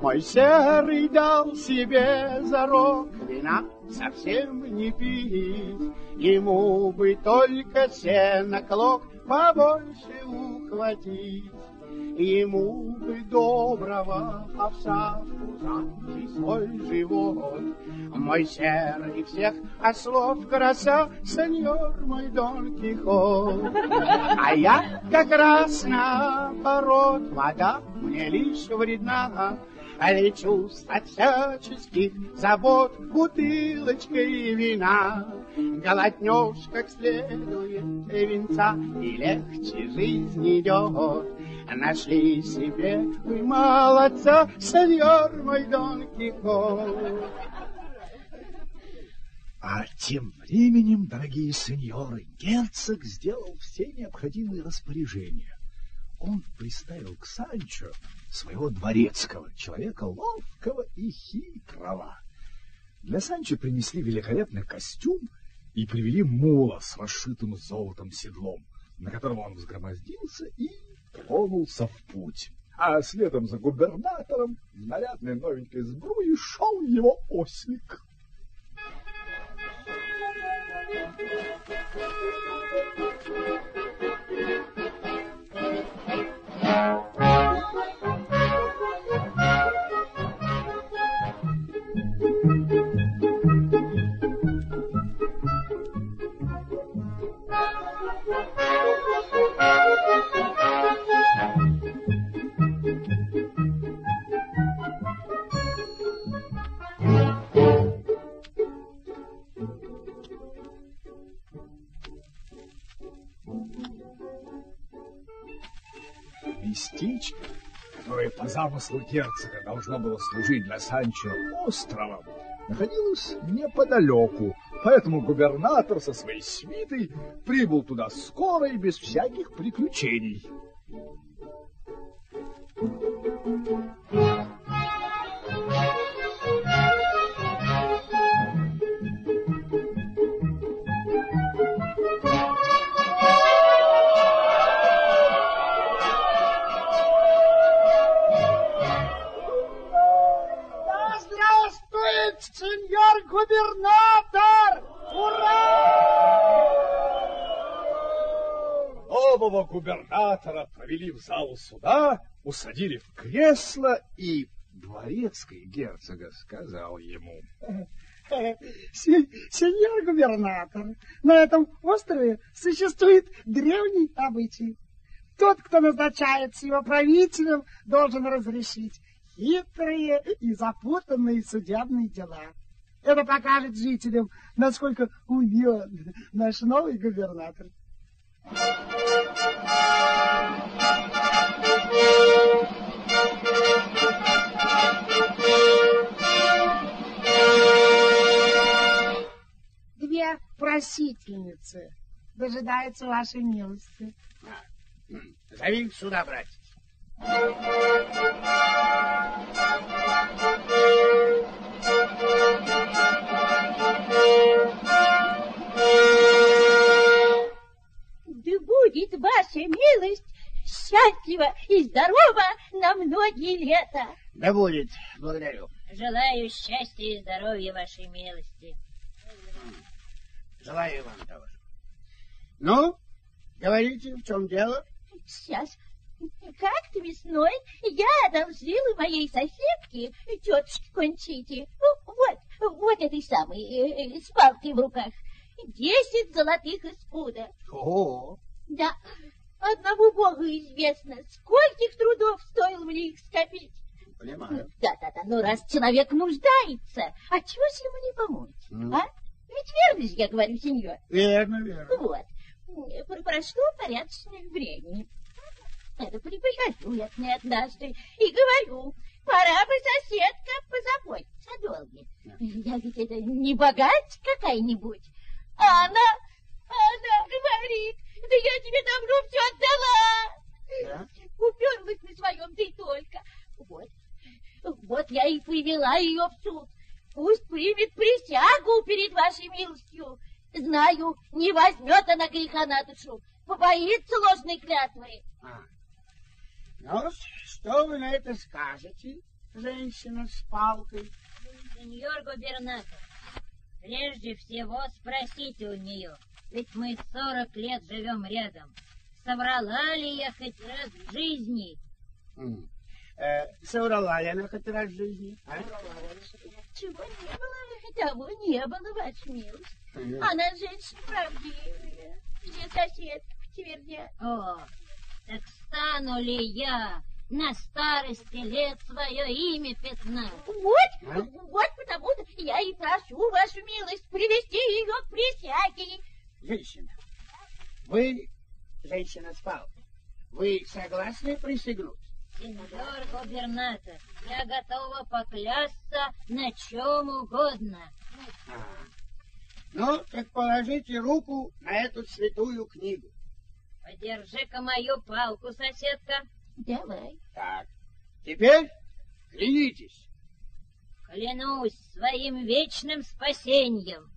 Мой серый дал себе зарок вина совсем не пить. Ему бы только сено клок побольше ухватить. Ему бы доброго овса пузатый свой живот. Мой серый всех ослов краса, сеньор мой Дон Кихот. А я как раз наоборот, вода мне лишь вредна, Лечусь от всяческих забот бутылочкой вина. Голоднешь как следует венца, и легче жизнь идет. Нашли себе вы молодца, сеньор мой Дон Кихот. А тем временем, дорогие сеньоры, герцог сделал все необходимые распоряжения. Он приставил к Санчо своего дворецкого, человека ловкого и хитрого. Для Санчо принесли великолепный костюм и привели мула с расшитым золотом седлом, на котором он взгромоздился и тронулся в путь. А следом за губернатором в нарядной новенькой сбруе шел его ослик. Местечко, которое по замыслу герцога должно было служить для Санчо островом, находилось неподалеку, поэтому губернатор со своей свитой прибыл туда скоро и без всяких приключений. Да сеньор губернатор! Ура! Нового губернатора провели в зал суда, усадили в кресло, и дворецкий герцога сказал ему... Се- Сеньор губернатор, на этом острове существует древний обычай. Тот, кто назначается его правителем, должен разрешить хитрые и запутанные судебные дела. Это покажет жителям, насколько умен наш новый губернатор. Две просительницы дожидаются вашей милости. Зови их сюда, братец. Да будет ваша милость счастлива и здорова на многие лета. Да будет, благодарю. Желаю счастья и здоровья вашей милости. Желаю вам того же. Ну, говорите, в чем дело? Сейчас. Как-то весной я одолжила моей соседке, тетушке Кончите, ну, вот, вот этой самой, э, с палкой в руках, десять золотых из пуда. О, Да, одному богу известно, скольких трудов стоило мне их скопить. понимаю. Да-да-да, ну раз человек нуждается, а чего же ему не помочь, Ну. а? Ведь верно же я говорю, сеньор? Верно, верно. Вот. Про- Прошло порядочное времени. Это прихожу я к ней однажды и говорю, пора бы соседка позаботиться о долге. Я ведь это не богать какая-нибудь. А она, она говорит, да я тебе давно все отдала. Да? Уперлась на своем, ты только. Вот, вот я и привела ее в суд. Пусть примет присягу перед вашей милостью. Знаю, не возьмет она греха на душу, побоится ложной клятвы. А. Ну, что вы на это скажете, женщина с палкой? Сеньор губернатор, прежде всего спросите у нее, ведь мы сорок лет живем рядом. соврала ли я хоть раз в жизни? Э, соврала ли она хоть раз в жизни? А? Чего не было, того не было, ваша милость. Она женщина правдивая. Все соседки твердят. О, так стану ли я на старости лет свое имя пятнать? Вот, А? вот потому-то я и прошу вашу милость привести ее к присяге. Женщина, вы женщина с палкой. Вы согласны присягнуть? Сеньор губернатор, я готова поклясться на чем угодно. А. Ну, так положите руку на эту святую книгу. Подержи-ка мою палку, соседка. Давай. Так, теперь клянитесь. Клянусь своим вечным спасением,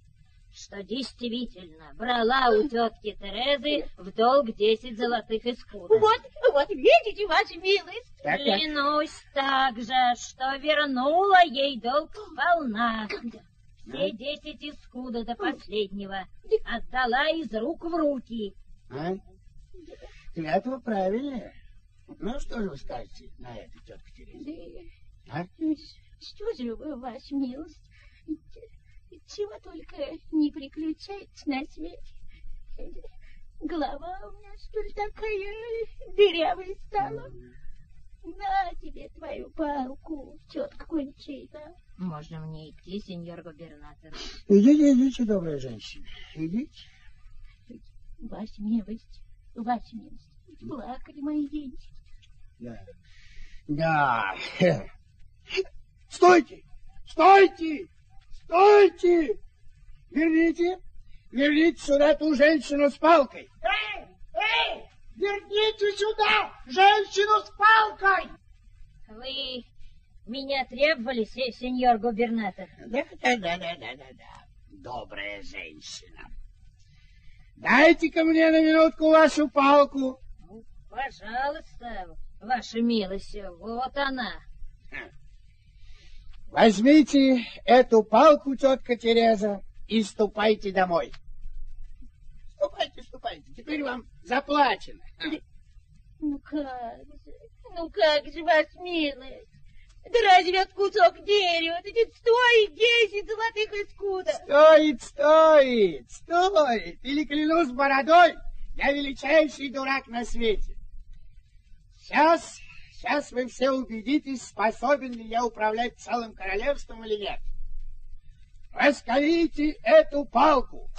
что действительно брала у тетки Терезы в долг десять золотых искудов. Вот, вот, видите, ваша милость? Так, так. Клянусь также, что вернула ей долг сполна. Все десять искуда до последнего отдала из рук в руки. А? Клятва правильная. Ну, что же вы скажете на это, тетка Тереза? А? Что же вы, ваша милость? Чего только не приключается на свете. Голова у меня, что ли, такая дырявая стала? На тебе твою палку, тетка Кончита. Можно мне идти, сеньор губернатор? Идите, идите, добрая женщина. Идите. Ваша милость, ваша милость, плакали мои деньги. Да. Да. Стойте! Стойте! Стойте! Верните! Верните сюда ту женщину с палкой! Эй, эй, верните сюда женщину с палкой! Вы меня требовали, се- сеньор губернатор? Да, да, да, да, да, да, да. Добрая женщина. Дайте-ка мне на минутку вашу палку. Пожалуйста, ваша милость, вот она. Возьмите эту палку, тетка Тереза, и ступайте домой. Ступайте, ступайте. Теперь вам заплачено. Ну как же, ну как же, ваша милость? Да разве от кусок дерева это стоит десять золотых искудов? Стоит, стоит, стоит. Или клянусь бородой, я величайший дурак на свете. Сейчас, сейчас вы все убедитесь, способен ли я управлять целым королевством или нет. Раскалите эту палку.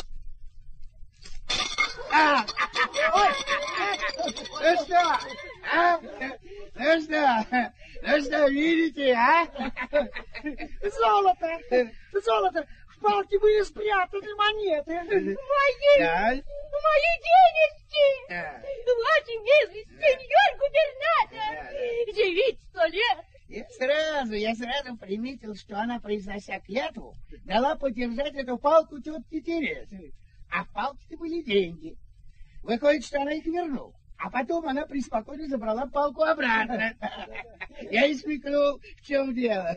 А! Ой! Ну что? А? Ну что? Ну что, видите, а? Золото, золото, в палке были спрятаны монеты. Мои, Да? мои денежки! Да. Ваша милость, сеньор губернатор! Живите сто лет! Я сразу, я сразу приметил, что она, произнося клятву, дала подержать эту палку тетке Терезе. А в палке-то были деньги. Выходит, что она их вернула. А потом она преспокойно забрала палку обратно. Я и смекнул, в чем дело.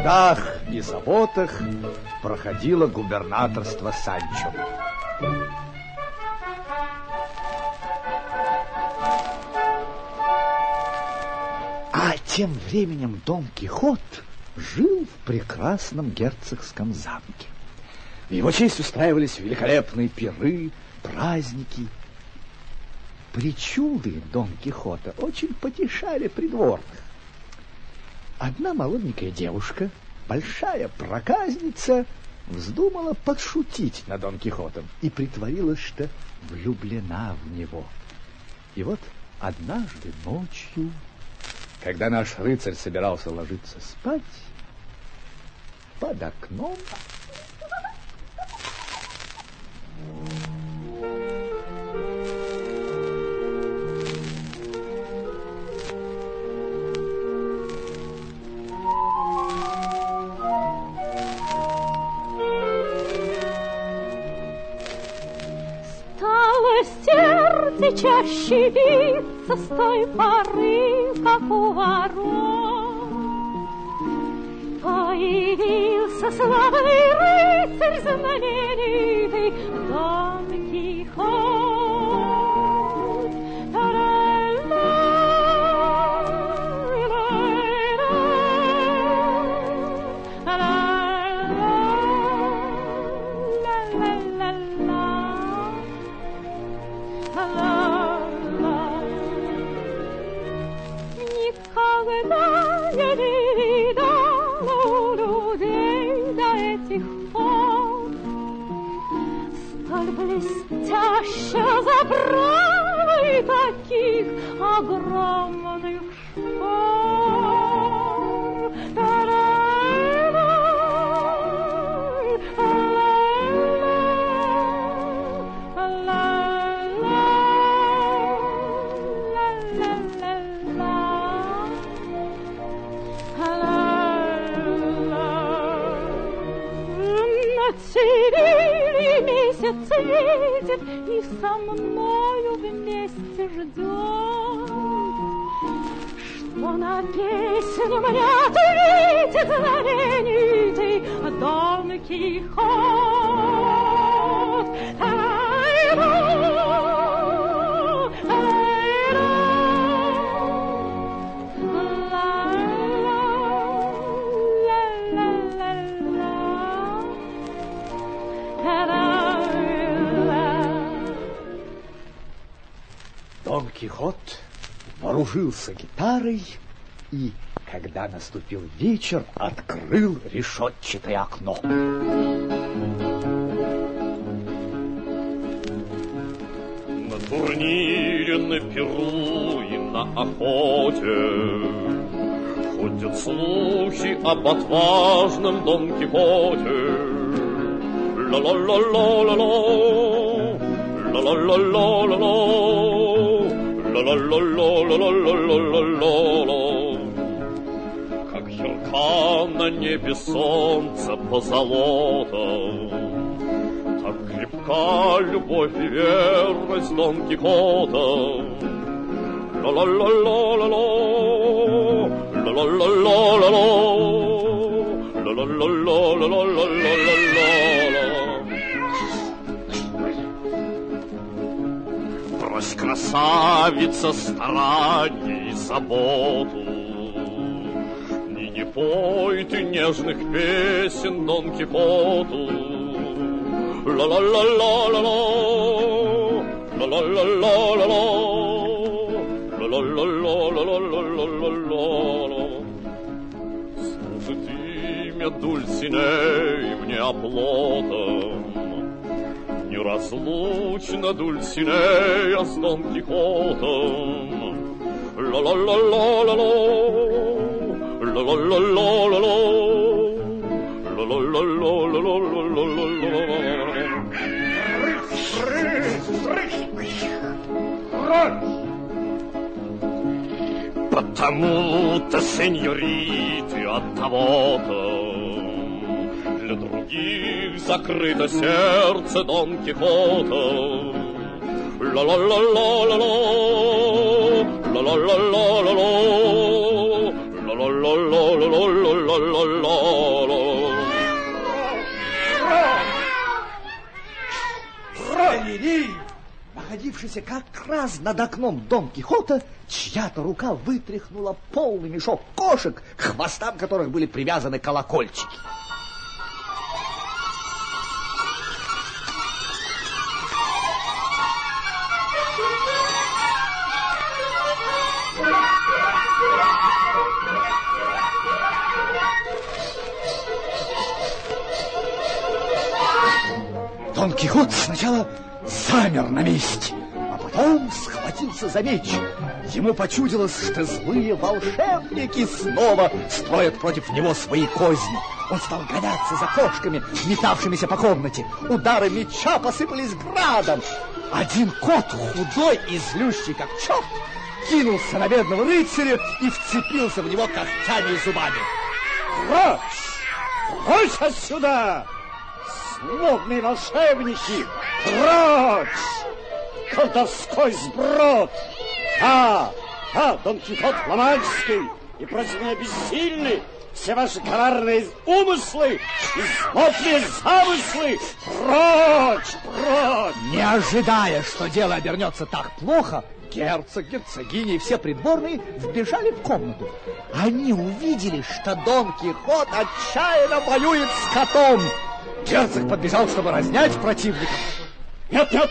трудах и заботах проходило губернаторство Санчо. А тем временем Дон Кихот жил в прекрасном герцогском замке. В его честь устраивались великолепные пиры, праздники. Причуды Дон Кихота очень потешали придворных. Одна молоденькая девушка, большая проказница, вздумала подшутить над Дон Кихотом и притворилась, что влюблена в него. И вот однажды ночью, когда наш рыцарь собирался ложиться спать, под окном все чаще виться с той поры, как у ворот. Появился славный рыцарь знаменитый огромных. На Севиле месяц светит и со мною вместе ждет, что на песню мне ответит знаменитый Дон Кихот. Ай-ра, ай-ра, Дон Кихот вооружился гитарой и, когда наступил вечер, открыл решетчатое окно. На турнире, на перу и на охоте Ходят слухи об отважном Дон Кихоте. Ла-ла-ла-ла-ла-ла, ла-ла-ла-ла-ла-ла, ла-ла-ла-ла-ла-ла-ла-ла-ла. Как ярка на небе солнце позолота, Так крепка любовь и верность Дон Кихота. Ла-ла-ла-ла-ла-ла, ла-ла-ла-ла-ла-ла, ла-ла-ла-ла-ла-ла-ла-ла-ла. Брось, красавица, старание заботу. И не пой ты нежных песен Дон Кипоту. Ла-ла-ла-ла-ла-ла, ла-ла-ла-ла-ла-ла, ла-ла-ла-ла-ла-ла-ла-ла. Слушай ты меня, Дульсиней, мне оплотом, неразлучна Дульсинея с Дон Кихотом. Ла-ла-ла-ла-ла-ла, ла-ла-ла-ла-ла-ла, ла-ла-ла-ла-ла-ла-ла-ла. Потому-то, сеньориты, от того-то Для других закрыто сердце Дон Кихота. Ла-ла-ла-ла-ла-ла, ла-ла-ла-ла-ла-ла, ла-ла-ла-ла-ла-ла-ла-ла. Галерей, находившийся как раз над окном Дон Кихота, чья-то рука вытряхнула полный мешок кошек, к хвостам которых были привязаны колокольчики. Дон Кихот сначала замер на месте, а потом схватился за меч. Ему почудилось, что злые волшебники снова строят против него свои козни. Он стал гоняться за кошками, метавшимися по комнате. Удары меча посыпались градом. Один кот, худой и злющий, как черт, кинулся на бедного рыцаря и вцепился в него когтями и зубами. Прочь! Прочь отсюда! Злобные волшебники! Прочь! колдовской сброд. Я, я, Дон Кихот Фламандский, и против меня бессильны все ваши коварные умыслы и злобные замыслы. Прочь, прочь! Не ожидая, что дело обернется так плохо, герцог, герцогиня и все придворные вбежали в комнату. Они увидели, что Дон Кихот отчаянно воюет с котом. Герцог подбежал, чтобы разнять противника. Нет, нет,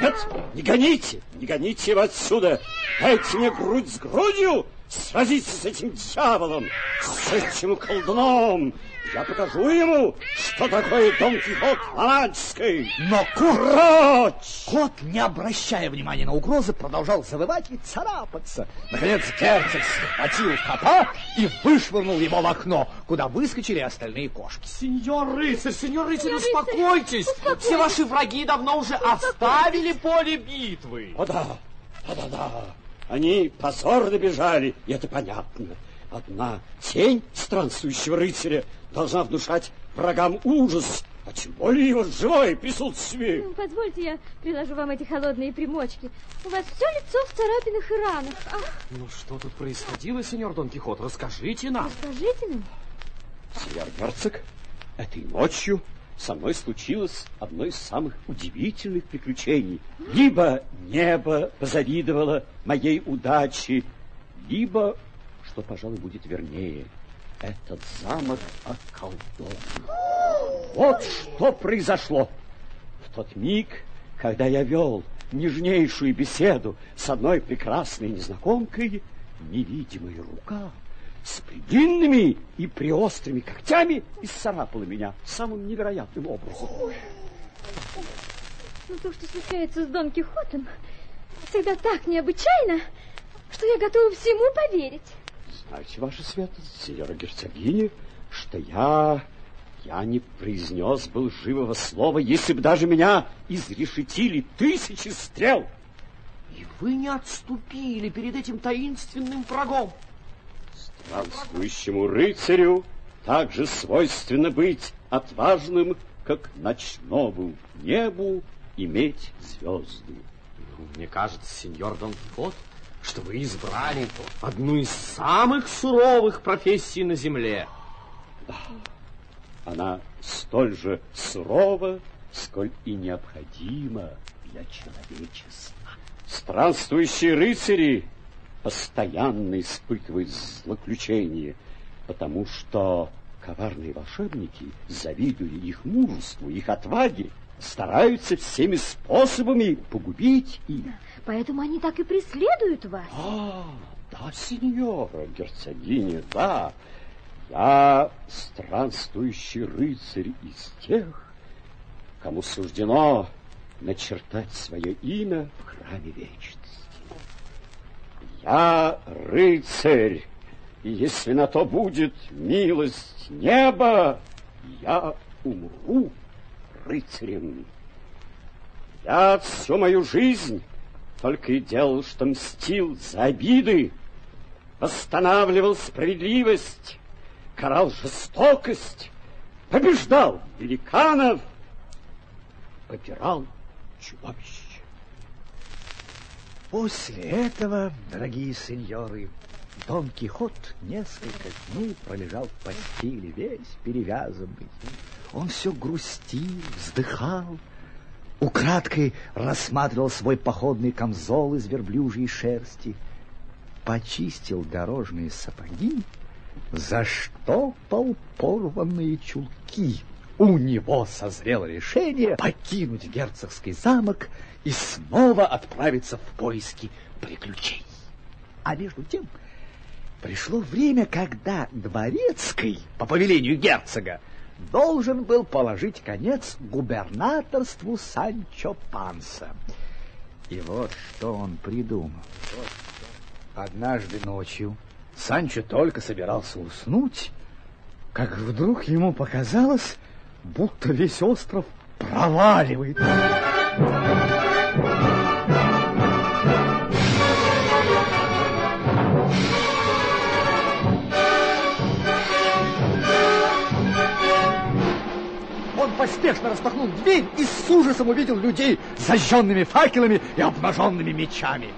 нет, не гоните, не гоните его отсюда. Дайте мне грудь с грудью, сразиться с этим дьяволом, с этим колдуном. Я покажу ему, что такое Дон Кихот Фламандский. Но кот, кот, не обращая внимания на угрозы, продолжал завывать и царапаться. Наконец герцог схватил кота и вышвырнул его в окно, куда выскочили остальные кошки. Сеньор рыцарь, сеньор рыцарь, успокойтесь. Все ваши враги давно уже оставили поле битвы. О да, да, да, да. Они позорно бежали, и это понятно. Одна тень странствующего рыцаря должна внушать врагам ужас, а тем более его живое присутствие. Ну, Позвольте, я приложу вам эти холодные примочки. У вас все лицо в царапинах и ранах. Ах, Ну что тут происходило, сеньор Дон Кихот? Расскажите нам. скажите нам. Сеньор герцог, этой ночью со мной случилось одно из самых удивительных приключений. Либо небо позавидовало моей удаче, либо, что, пожалуй, будет вернее, этот замок околдован. Вот что произошло. В тот миг, когда я вел нежнейшую беседу с одной прекрасной незнакомкой, невидимая рука с длинными и приострыми когтями исцарапала меня самым невероятным образом. Ну, то, что случается с Дон Кихотом, всегда так необычайно, что я готова всему поверить. Знаете, ваша светлость, сеньора герцогиня, что я... Я не произнес был живого слова, если бы даже меня изрешетили тысячи стрел. И вы не отступили перед этим таинственным врагом. Странствующему рыцарю также свойственно быть отважным, как ночному небу иметь звезды. Ну, Мне кажется, сеньор Дон Кихот, что вы избрали одну из самых суровых профессий на земле. Она столь же сурова, сколь и необходима для человечества. Странствующие рыцари постоянно испытывают злоключения, потому что коварные волшебники, завидуя их мужеству, их отваге, стараются всеми способами погубить их. Поэтому они так и преследуют вас. А, да, сеньора, герцогиня, да. Я странствующий рыцарь из тех, кому суждено начертать свое имя в храме вечности. Я рыцарь, если на то будет милость неба, я умру рыцарем. Я всю мою жизнь только и делал, что мстил за обиды, восстанавливал справедливость, карал жестокость, побеждал великанов, попирал чудовищ. После этого, дорогие сеньоры, Дон Кихот несколько дней пролежал в постели, весь перевязанный. Он все грустил, вздыхал, украдкой рассматривал свой походный камзол из верблюжьей шерсти, почистил дорожные сапоги, заштопал порванные чулки. У него созрело решение покинуть герцогский замок и снова отправиться в поиски приключений. А между тем пришло время, когда дворецкий, по повелению герцога, должен был положить конец губернаторству Санчо Панса. И вот что он придумал. Однажды ночью Санчо только собирался уснуть, как вдруг ему показалось, будто весь остров проваливает. Он поспешно распахнул дверь и с ужасом увидел людей, зажженными факелами и обнаженными мечами.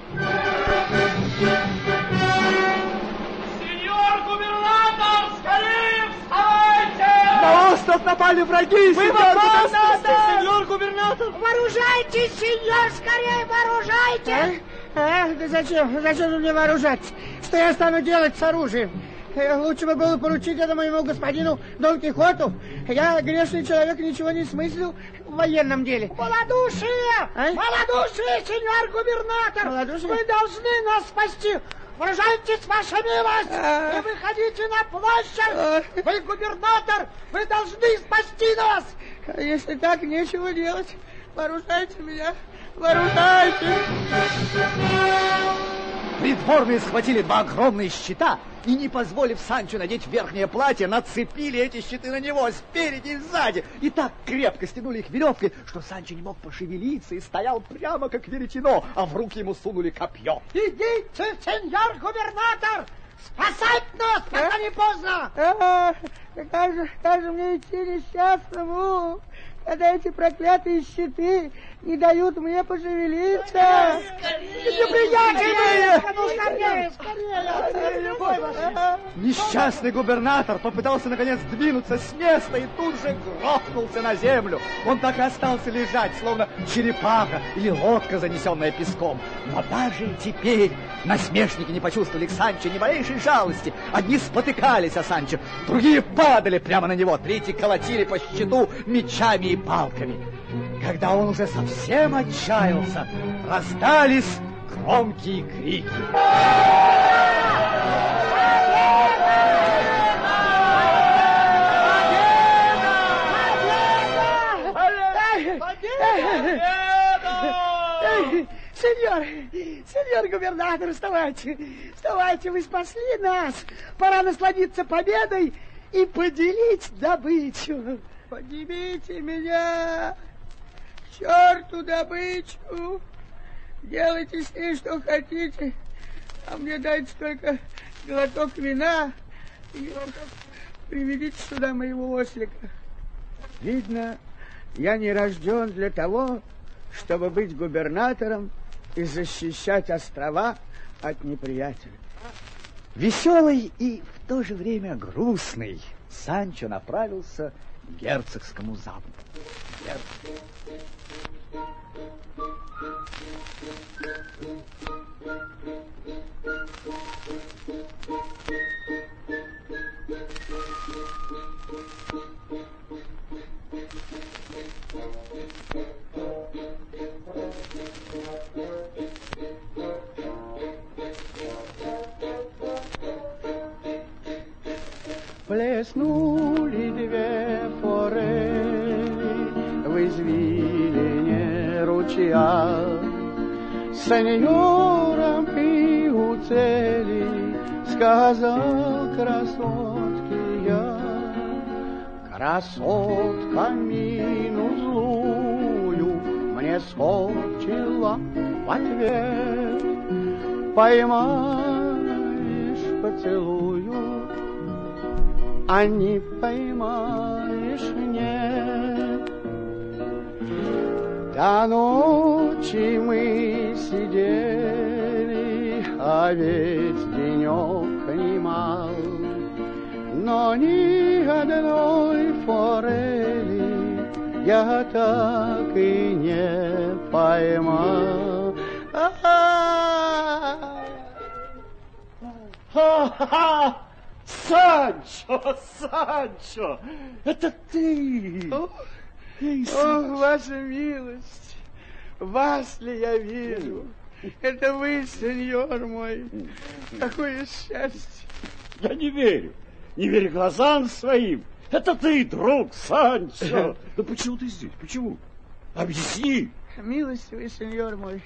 Сеньор губернатор, скорее вставайте! На остров напали враги, Вы сеньор в губернатор! Сеньор губернатор! Вооружайтесь, сеньор, скорее вооружайтесь! А? а? Да зачем? Зачем же мне вооружаться? Что я стану делать с оружием? Э, Лучше бы было поручить это моему господину Дон Кихоту. Я, грешный человек, ничего не смыслил в военном деле. Малодушие! А? Малодушие, сеньор губернатор! Малодушие? Вы должны нас спасти! Вооружайтесь, ваша милость! А. И выходите на площадь! Вы губернатор! Вы должны спасти нас! А Если так, нечего делать. Вооружайте меня, вооружайте! Придворные схватили два огромные щита и, не позволив Санчо надеть верхнее платье, нацепили эти щиты на него спереди и сзади. И так крепко стянули их веревкой, что Санчо не мог пошевелиться и стоял прямо как веретено, а в руки ему сунули копье. Идите, сеньор губернатор! Спасать нас, пока не поздно! А, как же, как же мне идти несчастному, когда эти проклятые щиты не дают мне пошевелиться? Несчастный губернатор попытался наконец двинуться с места и тут же грохнулся на землю. Он так и остался лежать, словно черепаха или лодка, занесенная песком. Но даже и теперь насмешники не почувствовали к Санчо ни малейшей жалости. Одни спотыкались о Санчо, другие падали прямо на него, третьи колотили по щиту мечами и палками. Когда он уже совсем отчаялся, раздались громкие крики. Сеньор, сеньор губернатор, вставайте, вставайте, вы спасли нас. Пора насладиться победой и поделить добычу. Поднимите меня, к черту добычу. Делайте с ней что хотите, а мне дайте только глоток вина и приведите сюда моего ослика. Видно, я не рожден для того, чтобы быть губернатором и защищать острова от неприятеля. Веселый и в то же время грустный, Санчо направился герцогскому замку. Герцог. Сеньорам и у цели сказал красотке я. Красотка мину злую мне скорчила в ответ. Поймаешь поцелую, а не поймаешь нет. До ночи мы сидели, а ведь денек немал, но ни одной форели я так и не поймал. Ха-ха! Санчо, Санчо, это ты! Ох, ваша милость, вас ли я вижу? Это вы, сеньор мой. Какое счастье. Я не верю, не верю глазам своим. Это ты, друг Санчо. Да почему ты здесь? Почему? Объясни. Милостивый сеньор мой,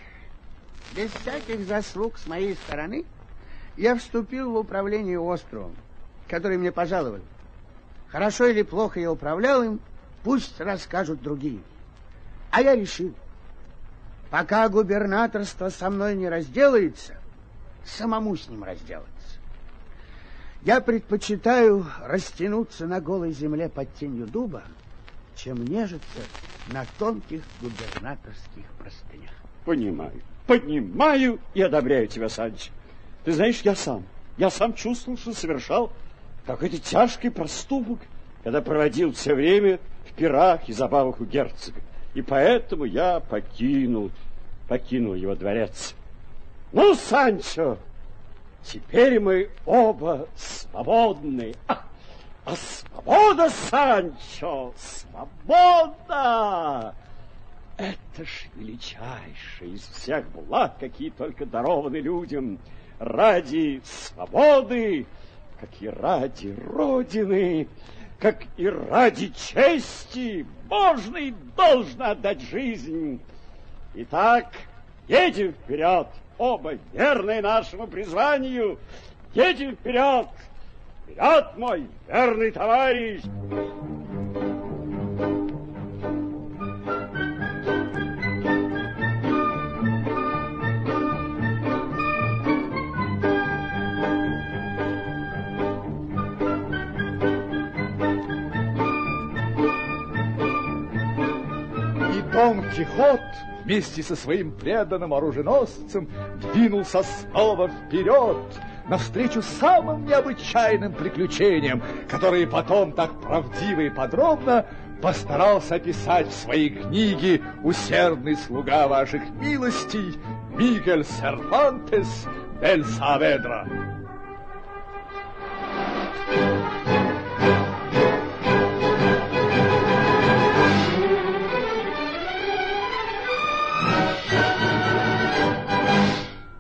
без всяких заслуг с моей стороны я вступил в управление островом, который мне пожаловали. Хорошо или плохо я управлял им, пусть расскажут другие. А я решил, пока губернаторство со мной не разделается, самому с ним разделаться. Я предпочитаю растянуться на голой земле под тенью дуба чем нежиться на тонких губернаторских простынях. Понимаю, понимаю и одобряю тебя, Санч. Ты знаешь, я сам, я сам чувствовал, что совершал какой-то тяжкий проступок, когда проводил все время в пирах и забавах у герцога. И поэтому я покинул, покинул его дворец. Ну, Санчо, теперь мы оба свободны. А, а свобода, Санчо, свобода! Это ж величайшее из всех благ, какие только дарованы людям. Ради свободы, как и ради Родины, как и ради чести, можно и должно отдать жизнь. Итак, едем вперед, оба верные нашему призванию. Едем вперед, вперед, мой верный товарищ! Дон Кихот вместе со своим преданным оруженосцем двинулся снова вперед, навстречу самым необычайным приключениям, которые потом так правдиво и подробно постарался описать в своей книге «Усердный слуга ваших милостей» Мигель Сервантес Дель Саведра. Thank you.